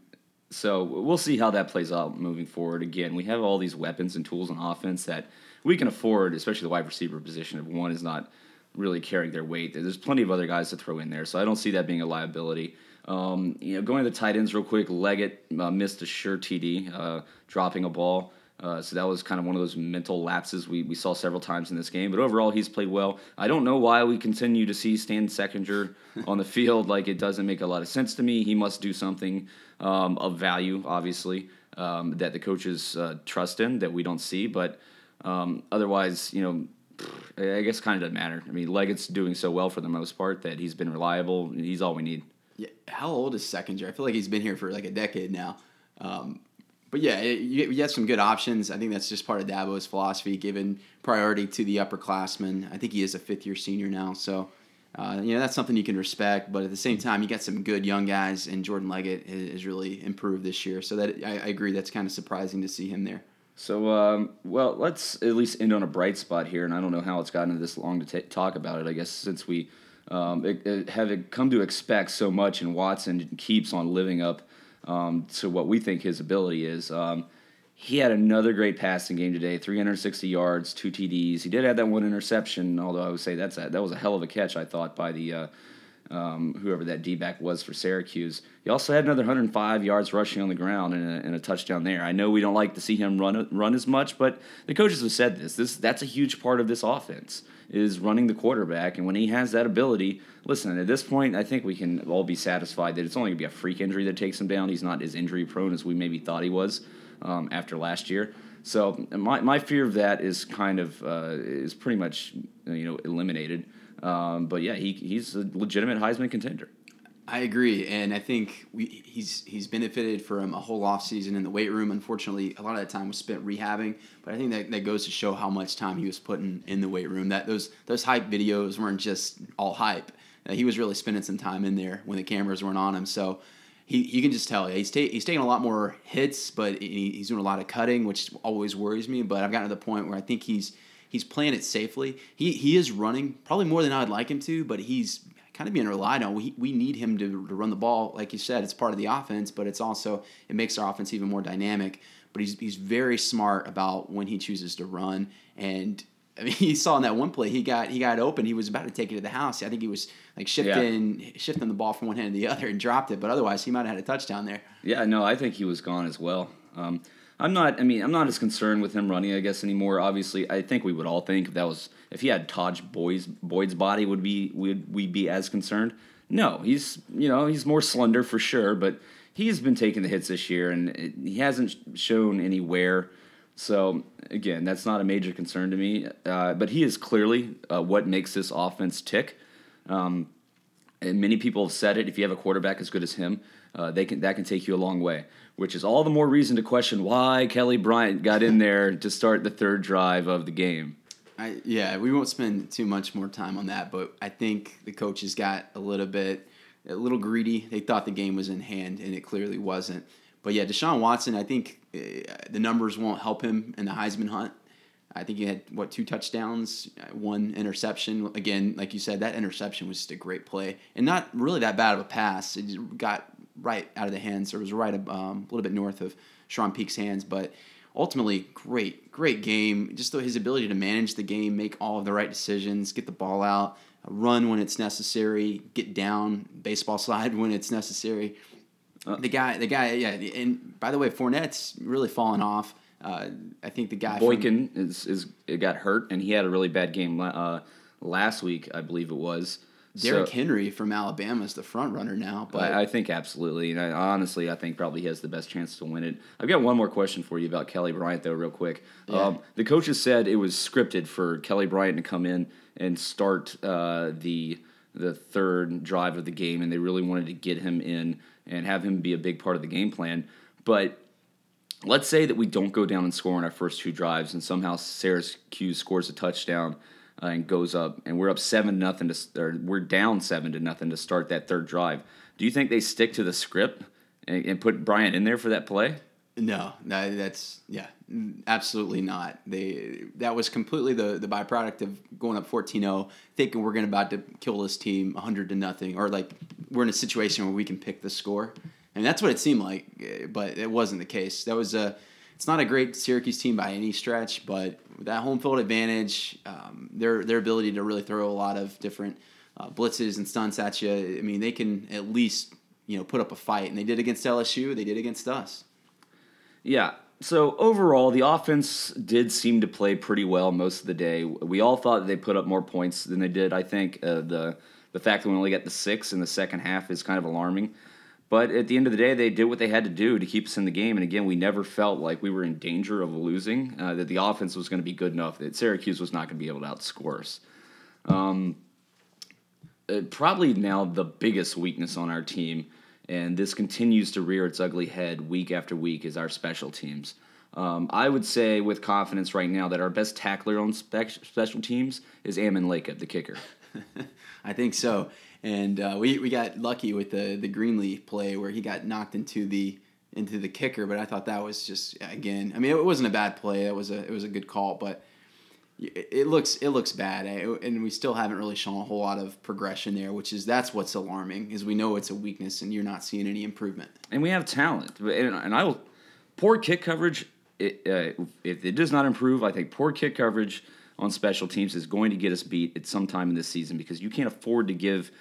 so we'll see how that plays out moving forward. Again, we have all these weapons and tools on offense that we can afford, especially the wide receiver position. If one is not really carrying their weight, there's plenty of other guys to throw in there. So I don't see that being a liability. Um, you know, going to the tight ends real quick. Leggett uh, missed a sure TD, uh, dropping a ball. Uh, so that was kind of one of those mental lapses we, we saw several times in this game. But overall, he's played well. I don't know why we continue to see Stan Seckinger on the field. Like, it doesn't make a lot of sense to me. He must do something um, of value, obviously, um, that the coaches uh, trust in that we don't see. But um, otherwise, you know, I guess kind of doesn't matter. I mean, Leggett's doing so well for the most part that he's been reliable. He's all we need. Yeah, how old is Seckinger? I feel like he's been here for like a decade now. Um, but yeah, you, you some good options. I think that's just part of Dabo's philosophy, given priority to the upperclassmen. I think he is a fifth year senior now, so uh, you know that's something you can respect. But at the same time, you got some good young guys, and Jordan Leggett has really improved this year. So that I, I agree, that's kind of surprising to see him there. So, um, well, let's at least end on a bright spot here, and I don't know how it's gotten this long to t- talk about it. I guess since we um, it, it have come to expect so much, and Watson keeps on living up um, to what we think his ability is. Um, he had another great passing game today 360 yards, two TDs. He did have that one interception, although I would say that's a, that was a hell of a catch, I thought, by the. Uh, um, whoever that D back was for Syracuse. He also had another 105 yards rushing on the ground and a, and a, touchdown there. I know we don't like to see him run run as much, but the coaches have said this. This that's a huge part of this offense is running the quarterback, and when he has that ability, listen. At this point, I think we can all be satisfied that it's only gonna be a freak injury that takes him down. He's not as injury prone as we maybe thought he was um, after last year. So my, my fear of that is kind of uh, is pretty much you know eliminated. Um, but yeah, he he's a legitimate Heisman contender. I agree, and I think we, he's he's benefited from a whole off season in the weight room. Unfortunately, a lot of that time was spent rehabbing, but I think that, that goes to show how much time he was putting in the weight room. That those those hype videos weren't just all hype. Uh, he was really spending some time in there when the cameras weren't on him. So he you can just tell he's ta- he's taking a lot more hits, but he, he's doing a lot of cutting, which always worries me. But I've gotten to the point where I think he's he's playing it safely. He he is running probably more than I'd like him to, but he's kind of being relied on. We, we need him to, to run the ball. Like you said, it's part of the offense, but it's also, it makes our offense even more dynamic. But he's, he's very smart about when he chooses to run. And I mean, he saw in that one play, he got he got open. He was about to take it to the house. I think he was like shifting yeah. shifting the ball from one hand to the other and dropped it. But otherwise, he might have had a touchdown there. Yeah, no, I think he was gone as well. Um, I'm not. I mean, I'm not as concerned with him running. I guess anymore. Obviously, I think we would all think if that was if he had Tajh Boyd's Boyd's body, would be would we be as concerned? No, he's you know he's more slender for sure, but he's been taking the hits this year and it, he hasn't shown any wear. So again, that's not a major concern to me. Uh, but he is clearly uh, what makes this offense tick. Um, and many people have said it. If you have a quarterback as good as him, uh, they can that can take you a long way. Which is all the more reason to question why Kelly Bryant got in there to start the third drive of the game. I, yeah, we won't spend too much more time on that, but I think the coaches got a little bit a little greedy. They thought the game was in hand, and it clearly wasn't. But yeah, Deshaun Watson, I think uh, the numbers won't help him in the Heisman hunt. I think he had what two touchdowns, one interception. Again, like you said, that interception was just a great play and not really that bad of a pass. It got right out of the hands, or it was right um, a little bit north of Charone Peake's hands, but ultimately great, great game. Just his ability to manage the game, make all of the right decisions, get the ball out, run when it's necessary, get down, baseball slide when it's necessary. Uh, the guy, the guy, yeah. And by the way, Fournette's really fallen off. Uh, I think the guy Boykin from, is is it got hurt and he had a really bad game uh, last week, I believe it was. Derrick so, Henry from Alabama is the front runner now, but I, I think absolutely, and I, honestly, I think probably he has the best chance to win it. I've got one more question for you about Kelly Bryant, though, real quick. Yeah. Um, the coaches said it was scripted for Kelly Bryant to come in and start uh, the the third drive of the game, and they really wanted to get him in and have him be a big part of the game plan. But let's say that we don't go down and score on our first two drives, and somehow Sarah's Q scores a touchdown uh, and goes up, and we're up seven nothing to, or we're down seven to nothing to start that third drive. Do you think they stick to the script and, and put Bryant in there for that play? No, no, that's yeah, absolutely not. They that was completely the the byproduct of going up 14-0, thinking we're going about to kill this team 100 to nothing, or like we're in a situation where we can pick the score, and that's what it seemed like, eh, but it wasn't the case. That was a it's not a great Syracuse team by any stretch, but that home field advantage, um, their their ability to really throw a lot of different uh, blitzes and stunts at you. I mean, they can at least you know put up a fight, and they did against LSU. They did against us. Yeah. So overall, the offense did seem to play pretty well most of the day. We all thought they put up more points than they did. I think uh, the the fact that we only got the six in the second half is kind of alarming. But at the end of the day, they did what they had to do to keep us in the game. And again, we never felt like we were in danger of losing. Uh, that the offense was going to be good enough that Syracuse was not going to be able to outscore us. Um, uh, probably now the biggest weakness on our team and this continues to rear its ugly head week after week is our special teams. Um, I would say with confidence right now that our best tackler on spe- special teams is Ammon Lakip, the kicker. I think so, and uh, we, we got lucky with the the Greenleaf play where he got knocked into the into the kicker, but I thought that was just again. I mean, it wasn't a bad play. It was a it was a good call, but it looks it looks bad, and we still haven't really shown a whole lot of progression there, which is that's what's alarming. Is we know it's a weakness, and you're not seeing any improvement. And we have talent, and I will poor kick coverage. It, uh, if it does not improve, I think poor kick coverage on special teams is going to get us beat at some time in this season because you can't afford to give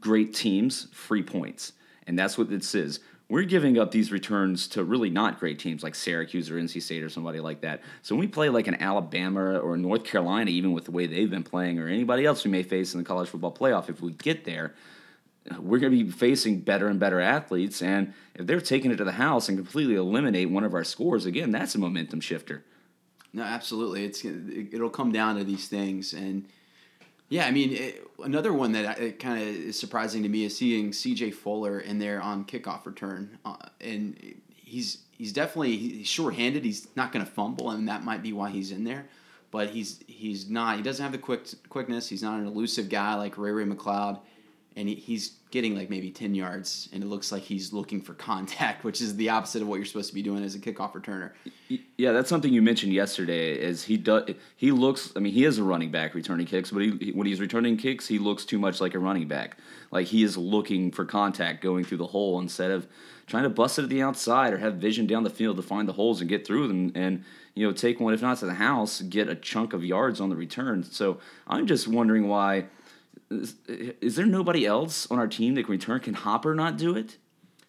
great teams free points, and that's what this is we're giving up these returns to really not great teams like Syracuse or NC State or somebody like that. So when we play like an Alabama or North Carolina, even with the way they've been playing, or anybody else we may face in the college football playoff, if we get there, we're going to be facing better and better athletes. And if they're taking it to the house and completely eliminate one of our scores, again, that's a momentum shifter. No, absolutely. It's it'll come down to these things, and yeah, I mean, it, another one that kind of is surprising to me is seeing C.J. Fuller in there on kickoff return, uh, and he's he's definitely he's short-handed. He's not going to fumble, and that might be why he's in there. But he's he's not. He doesn't have the quick quickness. He's not an elusive guy like Ray Ray McCloud and he, he's getting like maybe 10 yards and it looks like he's looking for contact which is the opposite of what you're supposed to be doing as a kickoff returner. Yeah that's something you mentioned yesterday is he does he looks i mean he is a running back returning kicks but he, when he's returning kicks he looks too much like a running back. Like he is looking for contact going through the hole instead of trying to bust it at the outside or have vision down the field to find the holes and get through them and you know take one if not to the house get a chunk of yards on the return. So i'm just wondering why is, there nobody else on our team that can return? Can Hopper not do it?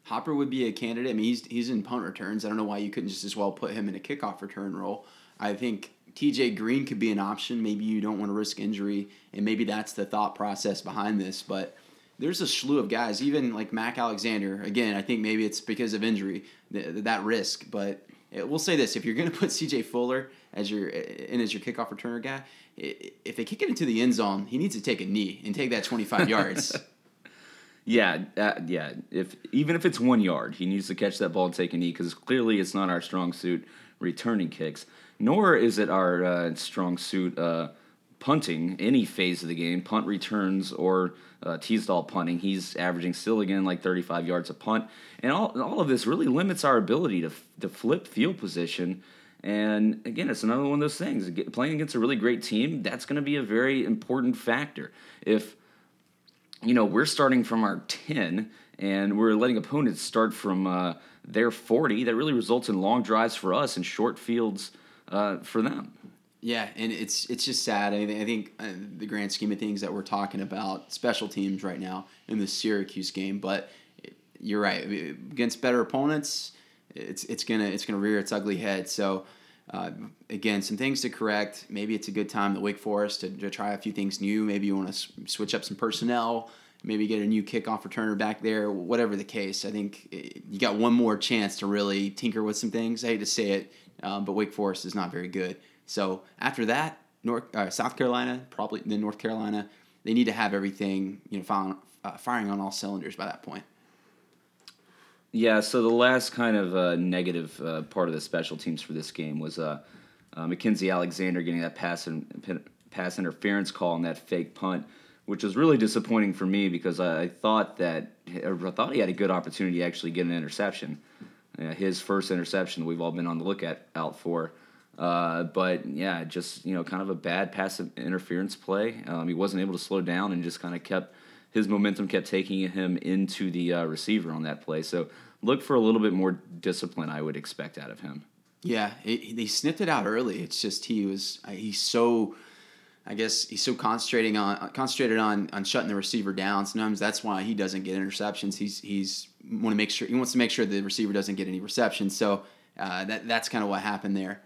Hopper would be a candidate. I mean, he's he's in punt returns. I don't know why you couldn't just as well put him in a kickoff return role. I think TJ Green could be an option. Maybe you don't want to risk injury, and maybe that's the thought process behind this. But there's a slew of guys, even like Mac Alexander. Again, I think maybe it's because of injury that, that risk. But we'll say this: if you're going to put CJ Fuller as your in as your kickoff returner guy, if they kick it into the end zone, he needs to take a knee and take that 25 yards. Yeah, uh, yeah. If even if it's one yard, he needs to catch that ball and take a knee because clearly it's not our strong suit returning kicks, nor is it our uh, strong suit uh, punting any phase of the game, punt returns or uh, Teasdall punting. He's averaging still again like 35 yards a punt, and all all of this really limits our ability to to flip field position And again, it's another one of those things. Playing against a really great team, that's going to be a very important factor. If you know we're starting from our ten and we're letting opponents start from uh, their forty, that really results in long drives for us and short fields uh, for them. Yeah, and it's it's just sad. I, I think uh, the grand scheme of things that we're talking about special teams right now in the Syracuse game, but you're right against better opponents it's it's gonna it's gonna rear its ugly head. So uh, again, some things to correct. Maybe it's a good time at Wake Forest to, to try a few things new. Maybe you want to s- switch up some personnel. Maybe get a new kickoff returner back there. Whatever the case, I think eh, you got one more chance to really tinker with some things. I hate to say it, um, but Wake Forest is not very good. So after that, North uh, South Carolina, probably then North Carolina, they need to have everything you know firing, uh, firing on all cylinders by that point. Yeah, so the last kind of uh, negative uh, part of the special teams for this game was uh, uh Mackensie Alexander getting that pass and pass interference call on that fake punt, which was really disappointing for me because I, thought that I thought he had a good opportunity to actually get an interception, his first interception we've all been on the lookout out for. Uh, but yeah, just you know, kind of a bad pass interference play. Um, he wasn't able to slow down and just kind of kept his momentum kept taking him into the uh, receiver on that play. So look for a little bit more discipline. I would expect out of him. Yeah, it, they snipped it out early. It's just he was uh, he's so. I guess he's so concentrating on concentrated on on shutting the receiver down. Sometimes that's why he doesn't get interceptions. He's he's want to make sure he wants to make sure the receiver doesn't get any receptions. So uh, that that's kind of what happened there.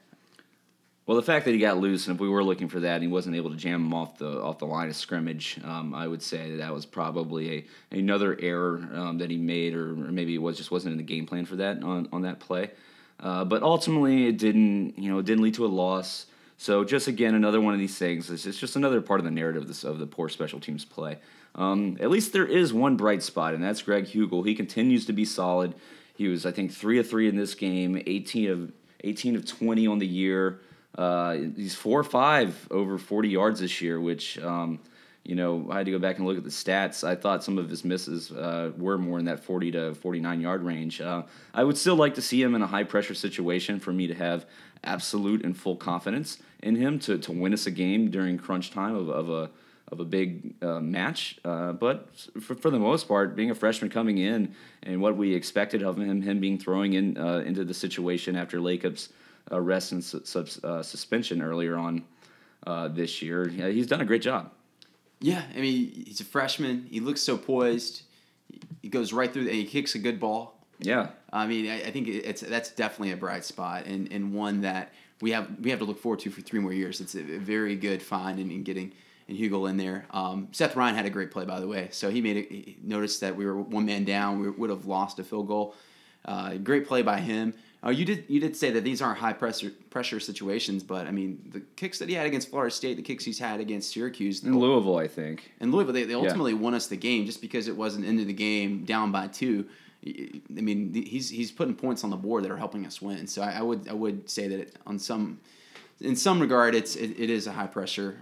Well, the fact that he got loose, and if we were looking for that, and he wasn't able to jam him off the off the line of scrimmage, um, I would say that, that was probably a another error um, that he made, or, or, maybe it was just wasn't in the game plan for that on, on that play. Uh, but ultimately, it didn't you know it didn't lead to a loss. So just again, another one of these things. It's, just another part of the narrative of, this, of the poor special teams play. Um, at least there is one bright spot, and that's Greg Huegel. He continues to be solid. He was, I think, three of three in this game, eighteen of eighteen of twenty on the year. Uh, he's four or five over 40 yards this year, which, um, you know, I had to go back and look at the stats. I thought some of his misses uh, were more in that 40 to 49 yard range. Uh, I would still like to see him in a high pressure situation for me to have absolute and full confidence in him to, to win us a game during crunch time of, of a of a big uh, match. Uh, but for, for the most part, being a freshman coming in and what we expected of him, him being throwing in uh, into the situation after Lakip's arrest and su- uh, suspension earlier on uh, this year. Yeah, he's done a great job. Yeah, I mean, he's a freshman. He looks so poised. He goes right through, and he kicks a good ball. Yeah, I mean, I, I think it's that's definitely a bright spot, and, and one that we have we have to look forward to for three more years. It's a very good find in, in getting and Huegel in there. Um, Seth Ryan had a great play, by the way. So he made it. He noticed that we were one man down. We would have lost a field goal. Uh, great play by him. Oh, you did you did say that these aren't high pressure pressure situations, but I mean the kicks that he had against Florida State, the kicks he's had against Syracuse, in Louisville, I think. In Louisville, they, they ultimately yeah. won us the game just because it wasn't into the game down by two. I mean, he's he's putting points on the board that are helping us win. So I, I would I would say that it, on some in some regard, it's it, it is a high pressure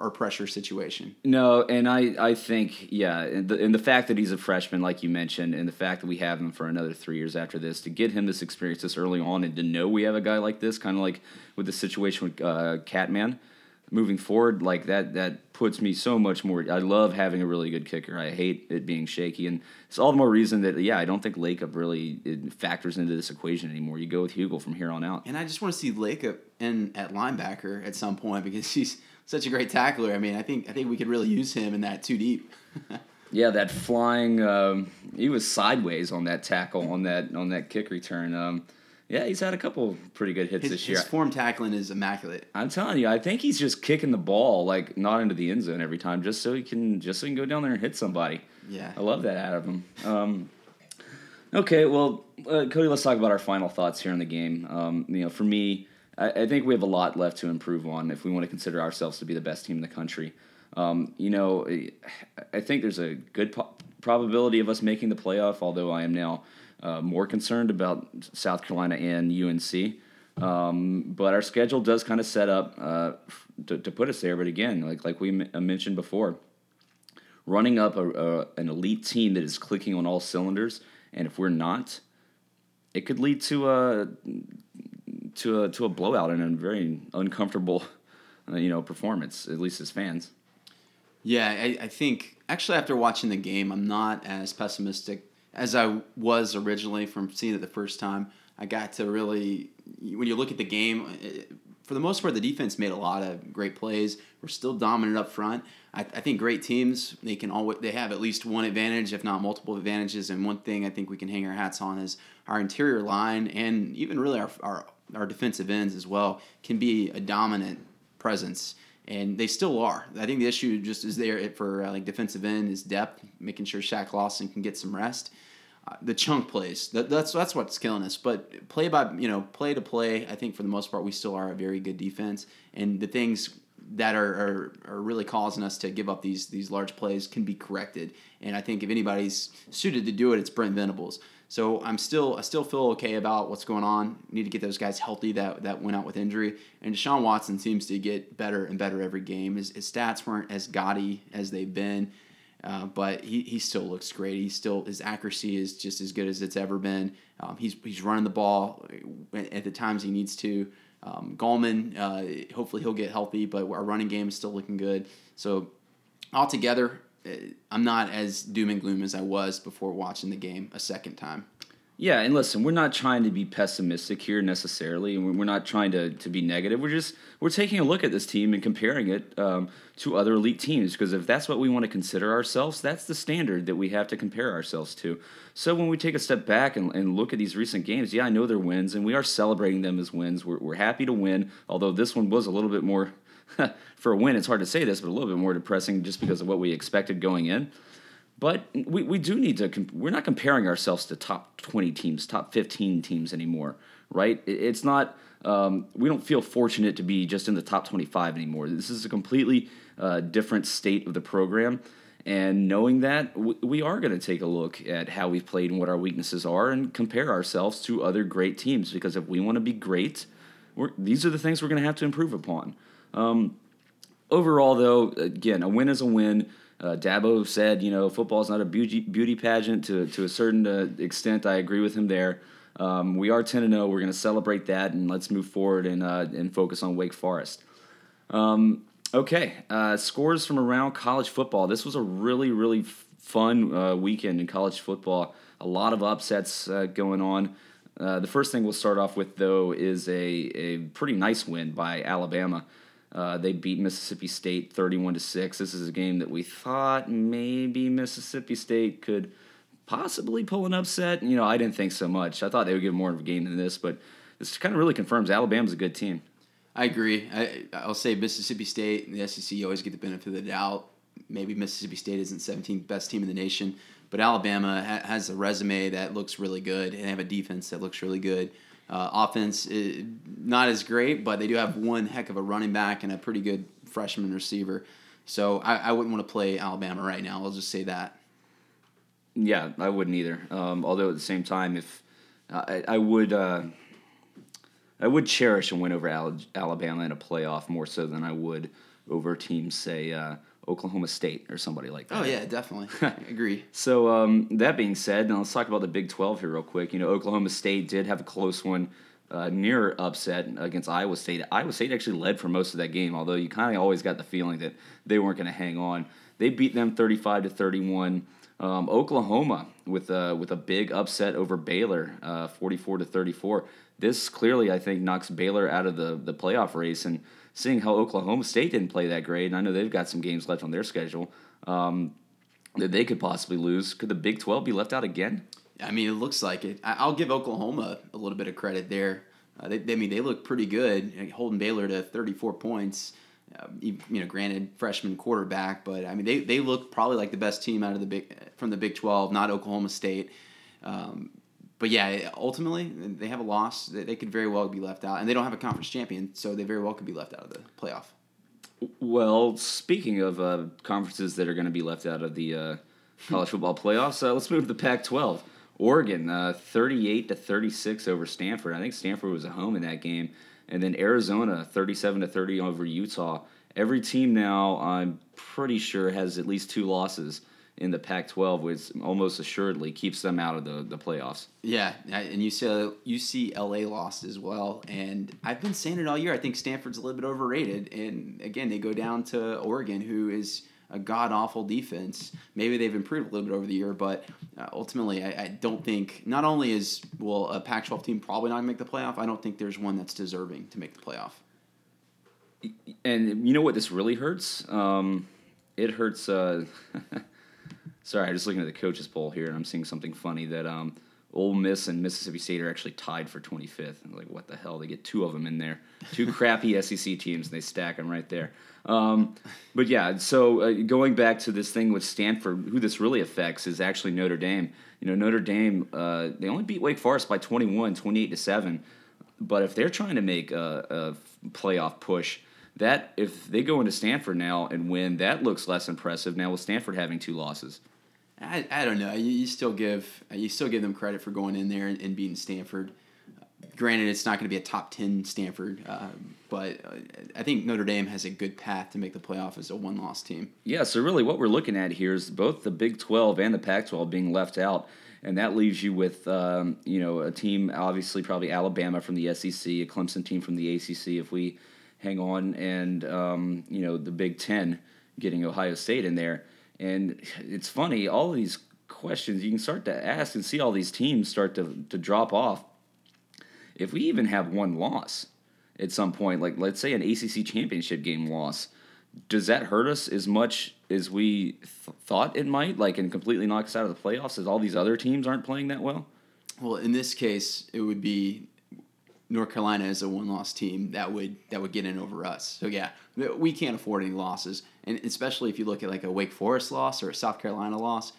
or pressure situation. No, and I, I think yeah, and the, and the fact that he's a freshman, like you mentioned, and the fact that we have him for another three years after this, to get him this experience this early on, and to know we have a guy like this, kind of like with the situation with uh, Catman, moving forward, like that that puts me so much more. I love having a really good kicker. I hate it being shaky, and it's all the more reason that yeah, I don't think Lakip really factors into this equation anymore. You go with Huegel from here on out. And I just want to see Lakip in at linebacker at some point because he's such a great tackler. I mean, I think I think we could really use him in that two deep. yeah, that flying. Um, he was sideways on that tackle on that on that kick return. Um, yeah, he's had a couple pretty good hits his, this year. His form tackling is immaculate. I'm telling you, I think he's just kicking the ball like not into the end zone every time, just so he can just so he can go down there and hit somebody. Yeah, I love that out of him. Um, okay, well, uh, Cody, let's talk about our final thoughts here in the game. Um, you know, for me, I, I, think we have a lot left to improve on if we want to consider ourselves to be the best team in the country. Um, you know, I think there's a good po- probability of us making the playoff, although I am now uh, more concerned about South Carolina and UNC. Um, but our schedule does kind of set up uh, to, to, put us there. But again, like like we m- mentioned before, running up a, a, an elite team that is clicking on all cylinders, and if we're not, it could lead to a to a to a blowout and a very uncomfortable, uh, you know, performance. At least as fans. Yeah, I, I think actually after watching the game, I'm not as pessimistic as I was originally from seeing it the first time. I got to really when you look at the game. It, for the most part, the defense made a lot of great plays. We're still dominant up front. I, I think great teams they can always they have at least one advantage, if not multiple advantages. And one thing I think we can hang our hats on is our interior line and even really our our, our defensive ends as well can be a dominant presence and they still are. I think the issue just is there for uh, like defensive end is depth, making sure Shaq Lawson can get some rest. Uh, the chunk plays that, that's that's what's killing us. But play by you know play to play, I think for the most part we still are a very good defense, and the things that are, are, are really causing us to give up these these large plays can be corrected. And I think if anybody's suited to do it, it's Brent Venables. So I'm still I still feel okay about what's going on. Need to get those guys healthy that that went out with injury. And Deshaun Watson seems to get better and better every game. His, his stats weren't as gaudy as they've been, uh, but he, he still looks great. He still his accuracy is just as good as it's ever been. Um, he's he's running the ball at the times he needs to. Um, Gallman, uh, hopefully he'll get healthy, but our running game is still looking good. So altogether, uh, I'm not as doom and gloom as I was before watching the game a second time. Yeah, and listen, we're not trying to be pessimistic here necessarily, and we're not trying to, to be negative. We're just we're taking a look at this team and comparing it um, to other elite teams because if that's what we want to consider ourselves, that's the standard that we have to compare ourselves to. So when we take a step back and, and look at these recent games, yeah, I know they're wins, and we are celebrating them as wins. We're, we're happy to win, although this one was a little bit more for a win. It's hard to say this, but a little bit more depressing just because of what we expected going in. But we, we do need to, we're not comparing ourselves to top 20 teams, top 15 teams anymore, right? It's not, um, we don't feel fortunate to be just in the top 25 anymore. This is a completely uh, different state of the program. And knowing that, we are going to take a look at how we've played and what our weaknesses are and compare ourselves to other great teams. Because if we want to be great, these are the things we're going to have to improve upon. Um, overall, though, again, a win is a win. Uh, Dabo said, you know, football is not a beauty beauty pageant to to a certain uh, extent. I agree with him there. Um, we are ten and zero. Oh. We're going to celebrate that, and let's move forward and uh, and focus on Wake Forest. Um, okay, uh, scores from around college football. This was a really really fun uh, weekend in college football. A lot of upsets uh, going on. the first thing we'll start off with, though, is a, a pretty nice win by Alabama. Uh, they beat Mississippi State 31 to 6. This is a game that we thought maybe Mississippi State could possibly pull an upset. You know, I didn't think so much. I thought they would give more of a game than this, but this kind of really confirms Alabama's a good team. I agree. I, I'll say Mississippi State and the SEC you always get the benefit of the doubt. Maybe Mississippi State isn't 17th best team in the nation, but Alabama ha- has a resume that looks really good and they have a defense that looks really good. Uh, offense, is not as great, but they do have one heck of a running back and a pretty good freshman receiver. So I, I wouldn't want to play Alabama right now. I'll just say that. Yeah, I wouldn't either. Um, although at the same time, if I, I would, uh, I would cherish a win over Alabama in a playoff more so than I would over teams, say uh, Oklahoma State or somebody like that. Oh yeah, definitely. I agree. So um, that being said, now let's talk about the Big Twelve here real quick. You know, Oklahoma State did have a close one, uh, near upset against Iowa State. Iowa State actually led for most of that game, although you kind of always got the feeling that they weren't going to hang on. They beat them thirty-five to thirty-one. Um, Oklahoma with a with a big upset over Baylor, uh, forty-four to thirty-four. This clearly, I think, knocks Baylor out of the the playoff race and seeing how Oklahoma State didn't play that great, and I know they've got some games left on their schedule um, that they could possibly lose. Could the Big 12 be left out again? I mean, it looks like it. I'll give Oklahoma a little bit of credit there. Uh, they, I mean, they look pretty good, holding Baylor to 34 points. Uh, you know, granted, freshman quarterback, but I mean, they, they look probably like the best team out of the big from the Big 12, not Oklahoma State. Um, but yeah, ultimately they have a loss. They could very well be left out, and they don't have a conference champion, so they very well could be left out of the playoff. Well, speaking of uh, conferences that are going to be left out of the uh, college football playoffs, uh, let's move to the Pac-12. Oregon, uh, thirty-eight to thirty-six over Stanford. I think Stanford was at home in that game, and then Arizona, thirty-seven to thirty over Utah. Every team now, I'm pretty sure, has at least two losses in the Pac-12, which almost assuredly keeps them out of the, the playoffs. Yeah, and UCLA, UCLA lost as well. And I've been saying it all year. I think Stanford's a little bit overrated. And again, they go down to Oregon, who is a god awful defense. Maybe they've improved a little bit over the year, but uh, ultimately, I, I, don't think. Not only is well a Pac-12 team probably not going to make the playoff, I don't think there's one that's deserving to make the playoff. And you know what? This really hurts. Um, it hurts. Uh, Sorry, I'm just looking at the coaches poll here, and I'm seeing something funny that um, Ole Miss and Mississippi State are actually tied for 25th. I'm like, what the hell? They get two of them in there, two crappy SEC teams, and they stack them right there. Um, but yeah, so uh, going back to this thing with Stanford, who this really affects is actually Notre Dame. You know, Notre Dame, uh, they only beat Wake Forest by 21, 28 to seven. But if they're trying to make a, a playoff push, that if they go into Stanford now and win, that looks less impressive now with Stanford having two losses. I, I don't know. You, you still give you still give them credit for going in there and, and beating Stanford. Granted, it's not going to be a top ten Stanford, uh, but I think Notre Dame has a good path to make the playoff as a one loss team. Yeah. So really, what we're looking at here is both the Big Twelve and the Pac twelve being left out. And that leaves you with, um, you know, a team obviously probably Alabama from the SEC, a Clemson team from the ACC. If we hang on, and um, you know the Big Ten getting Ohio State in there. And it's funny, all these questions you can start to ask and see all these teams start to, to drop off. If we even have one loss at some point, like let's say an ACC championship game loss, does that hurt us as much as we th- thought it might? Like, and completely knock us out of the playoffs as all these other teams aren't playing that well? Well, in this case, it would be North Carolina is a one-loss team that would that would get in over us. So yeah, we can't afford any losses, and especially if you look at like a Wake Forest loss or a South Carolina loss,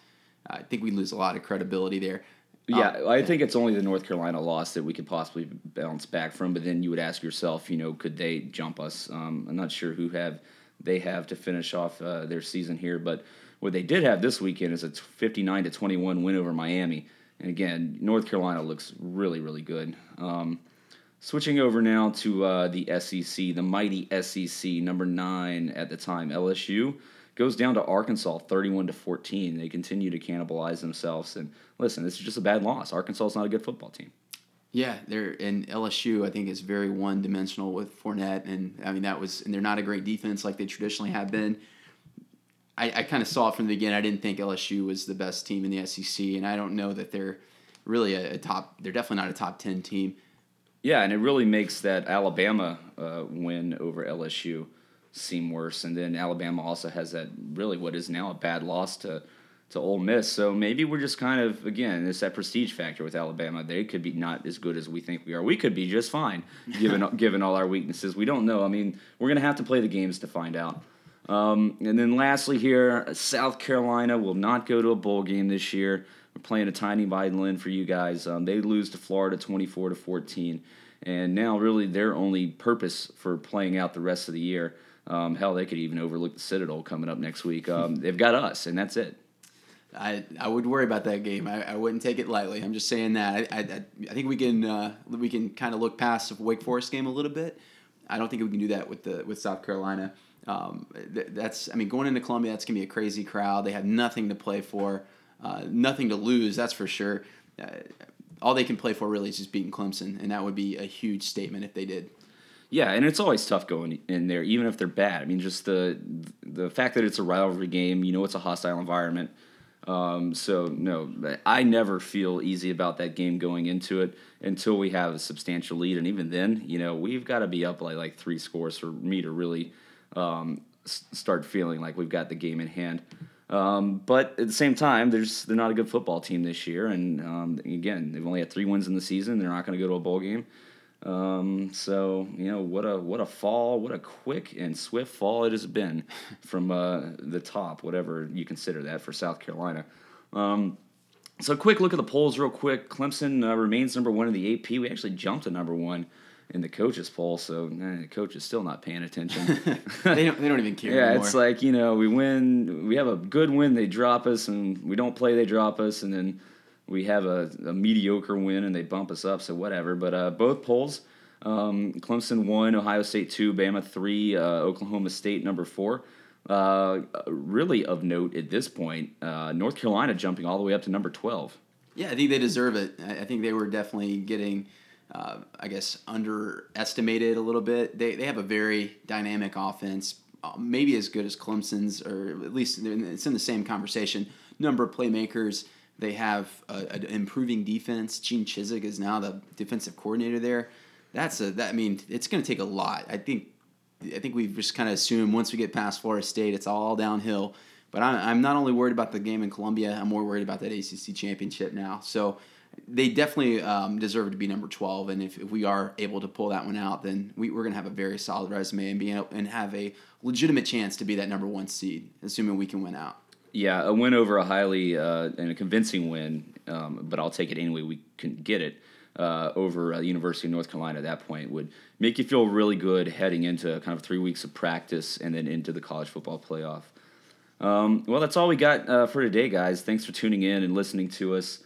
I think we lose a lot of credibility there. Yeah, um, I think it's only the North Carolina loss that we could possibly bounce back from. But then you would ask yourself, you know, could they jump us? Um, I'm not sure who have they have to finish off uh, their season here, but what they did have this weekend is a 59 to 21 win over Miami. And again, North Carolina looks really, really good. Um, Switching over now to uh, the SEC, the mighty SEC, number nine at the time, LSU goes down to Arkansas, thirty-one to fourteen. They continue to cannibalize themselves. And listen, this is just a bad loss. Arkansas is not a good football team. Yeah, they're and LSU. I think is very one-dimensional with Fournette, and I mean that was and they're not a great defense like they traditionally have been. I, I kind of saw it from the beginning. I didn't think LSU was the best team in the SEC, and I don't know that they're really a, a top. They're definitely not a top ten team. Yeah, and it really makes that Alabama uh, win over LSU seem worse. And then Alabama also has that really what is now a bad loss to to Ole Miss. So maybe we're just kind of again it's that prestige factor with Alabama. They could be not as good as we think we are. We could be just fine given given all our weaknesses. We don't know. I mean, we're gonna have to play the games to find out. Um, and then lastly here, South Carolina will not go to a bowl game this year. We're playing a tiny violin for you guys. Um, they lose to Florida 24 to 14, and now really their only purpose for playing out the rest of the year. Um, hell, they could even overlook the Citadel coming up next week. Um, they've got us, and that's it. I, I would worry about that game. I, I wouldn't take it lightly. I'm just saying that. I, I, I think we can uh, we can kind of look past the Wake Forest game a little bit. I don't think we can do that with the with South Carolina. Um, that's I mean going into Columbia, that's gonna be a crazy crowd. They have nothing to play for. Uh, nothing to lose, that's for sure. Uh, all they can play for really is just beating Clemson, and that would be a huge statement if they did. Yeah, and it's always tough going in there, even if they're bad. I mean, just the the fact that it's a rivalry game, you know, it's a hostile environment. Um, so no, I never feel easy about that game going into it until we have a substantial lead, and even then, you know, we've got to be up like like three scores for me to really um, start feeling like we've got the game in hand. Um, but at the same time, there's they're not a good football team this year, and um, again, they've only had three wins in the season. They're not going to go to a bowl game. Um, so you know what a what a fall, what a quick and swift fall it has been from uh, the top, whatever you consider that for South Carolina. Um, so quick look at the polls, real quick. Clemson uh, remains number one in the AP. We actually jumped to number one in the coaches poll, so the coach is still not paying attention. they don't. They don't even care. yeah, anymore. it's like you know we win, we have a good win, they drop us, and we don't play, they drop us, and then we have a, a mediocre win and they bump us up. So whatever. But uh, both polls, um, Clemson one, Ohio State two, Bama three, uh, Oklahoma State number four. Uh, really of note at this point, uh, North Carolina jumping all the way up to number 12. Yeah, I think they deserve it. I think they were definitely getting, uh, I guess, underestimated a little bit. They, they have a very dynamic offense, uh, maybe as good as Clemson's, or at least it's in the same conversation. Number of playmakers. They have an improving defense. Gene Chizik is now the defensive coordinator there. That's a that I mean, it's going to take a lot. I think I think we've just kind of assumed once we get past Florida State, it's all downhill. But I'm, I'm not only worried about the game in Columbia, I'm more worried about that ACC championship now. So they definitely um, deserve to be number 12. And if, if we are able to pull that one out, then we, we're going to have a very solid resume and, be able, and have a legitimate chance to be that number one seed, assuming we can win out. Yeah, a win over a highly uh, and a convincing win, um, but I'll take it anyway we can get it uh, over uh, University of North Carolina at that point would make you feel really good heading into kind of three weeks of practice and then into the college football playoff. Um, well, that's all we got uh, for today, guys. Thanks for tuning in and listening to us.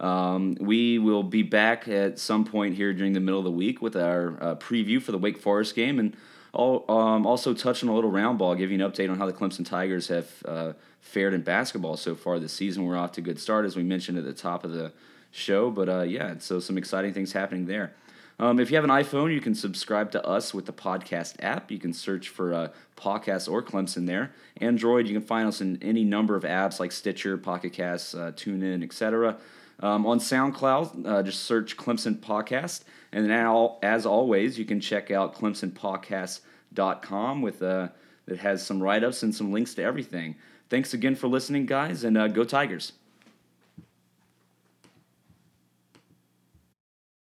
Um, we will be back at some point here during the middle of the week with our uh, preview for the Wake Forest game and all, um, also touch on a little round ball, give you an update on how the Clemson Tigers have uh, fared in basketball so far this season. We're off to a good start, as we mentioned at the top of the show. But uh, yeah, so some exciting things happening there. Um, if you have an iPhone, you can subscribe to us with the podcast app. You can search for uh, podcast or Clemson there. Android, you can find us in any number of apps like Stitcher, Pocket Casts, uh, TuneIn, etc. Um, on SoundCloud, uh, just search Clemson Podcast. And then, as always, you can check out ClemsonPodcast.com with uh, that has some write ups and some links to everything. Thanks again for listening, guys, and uh, go Tigers.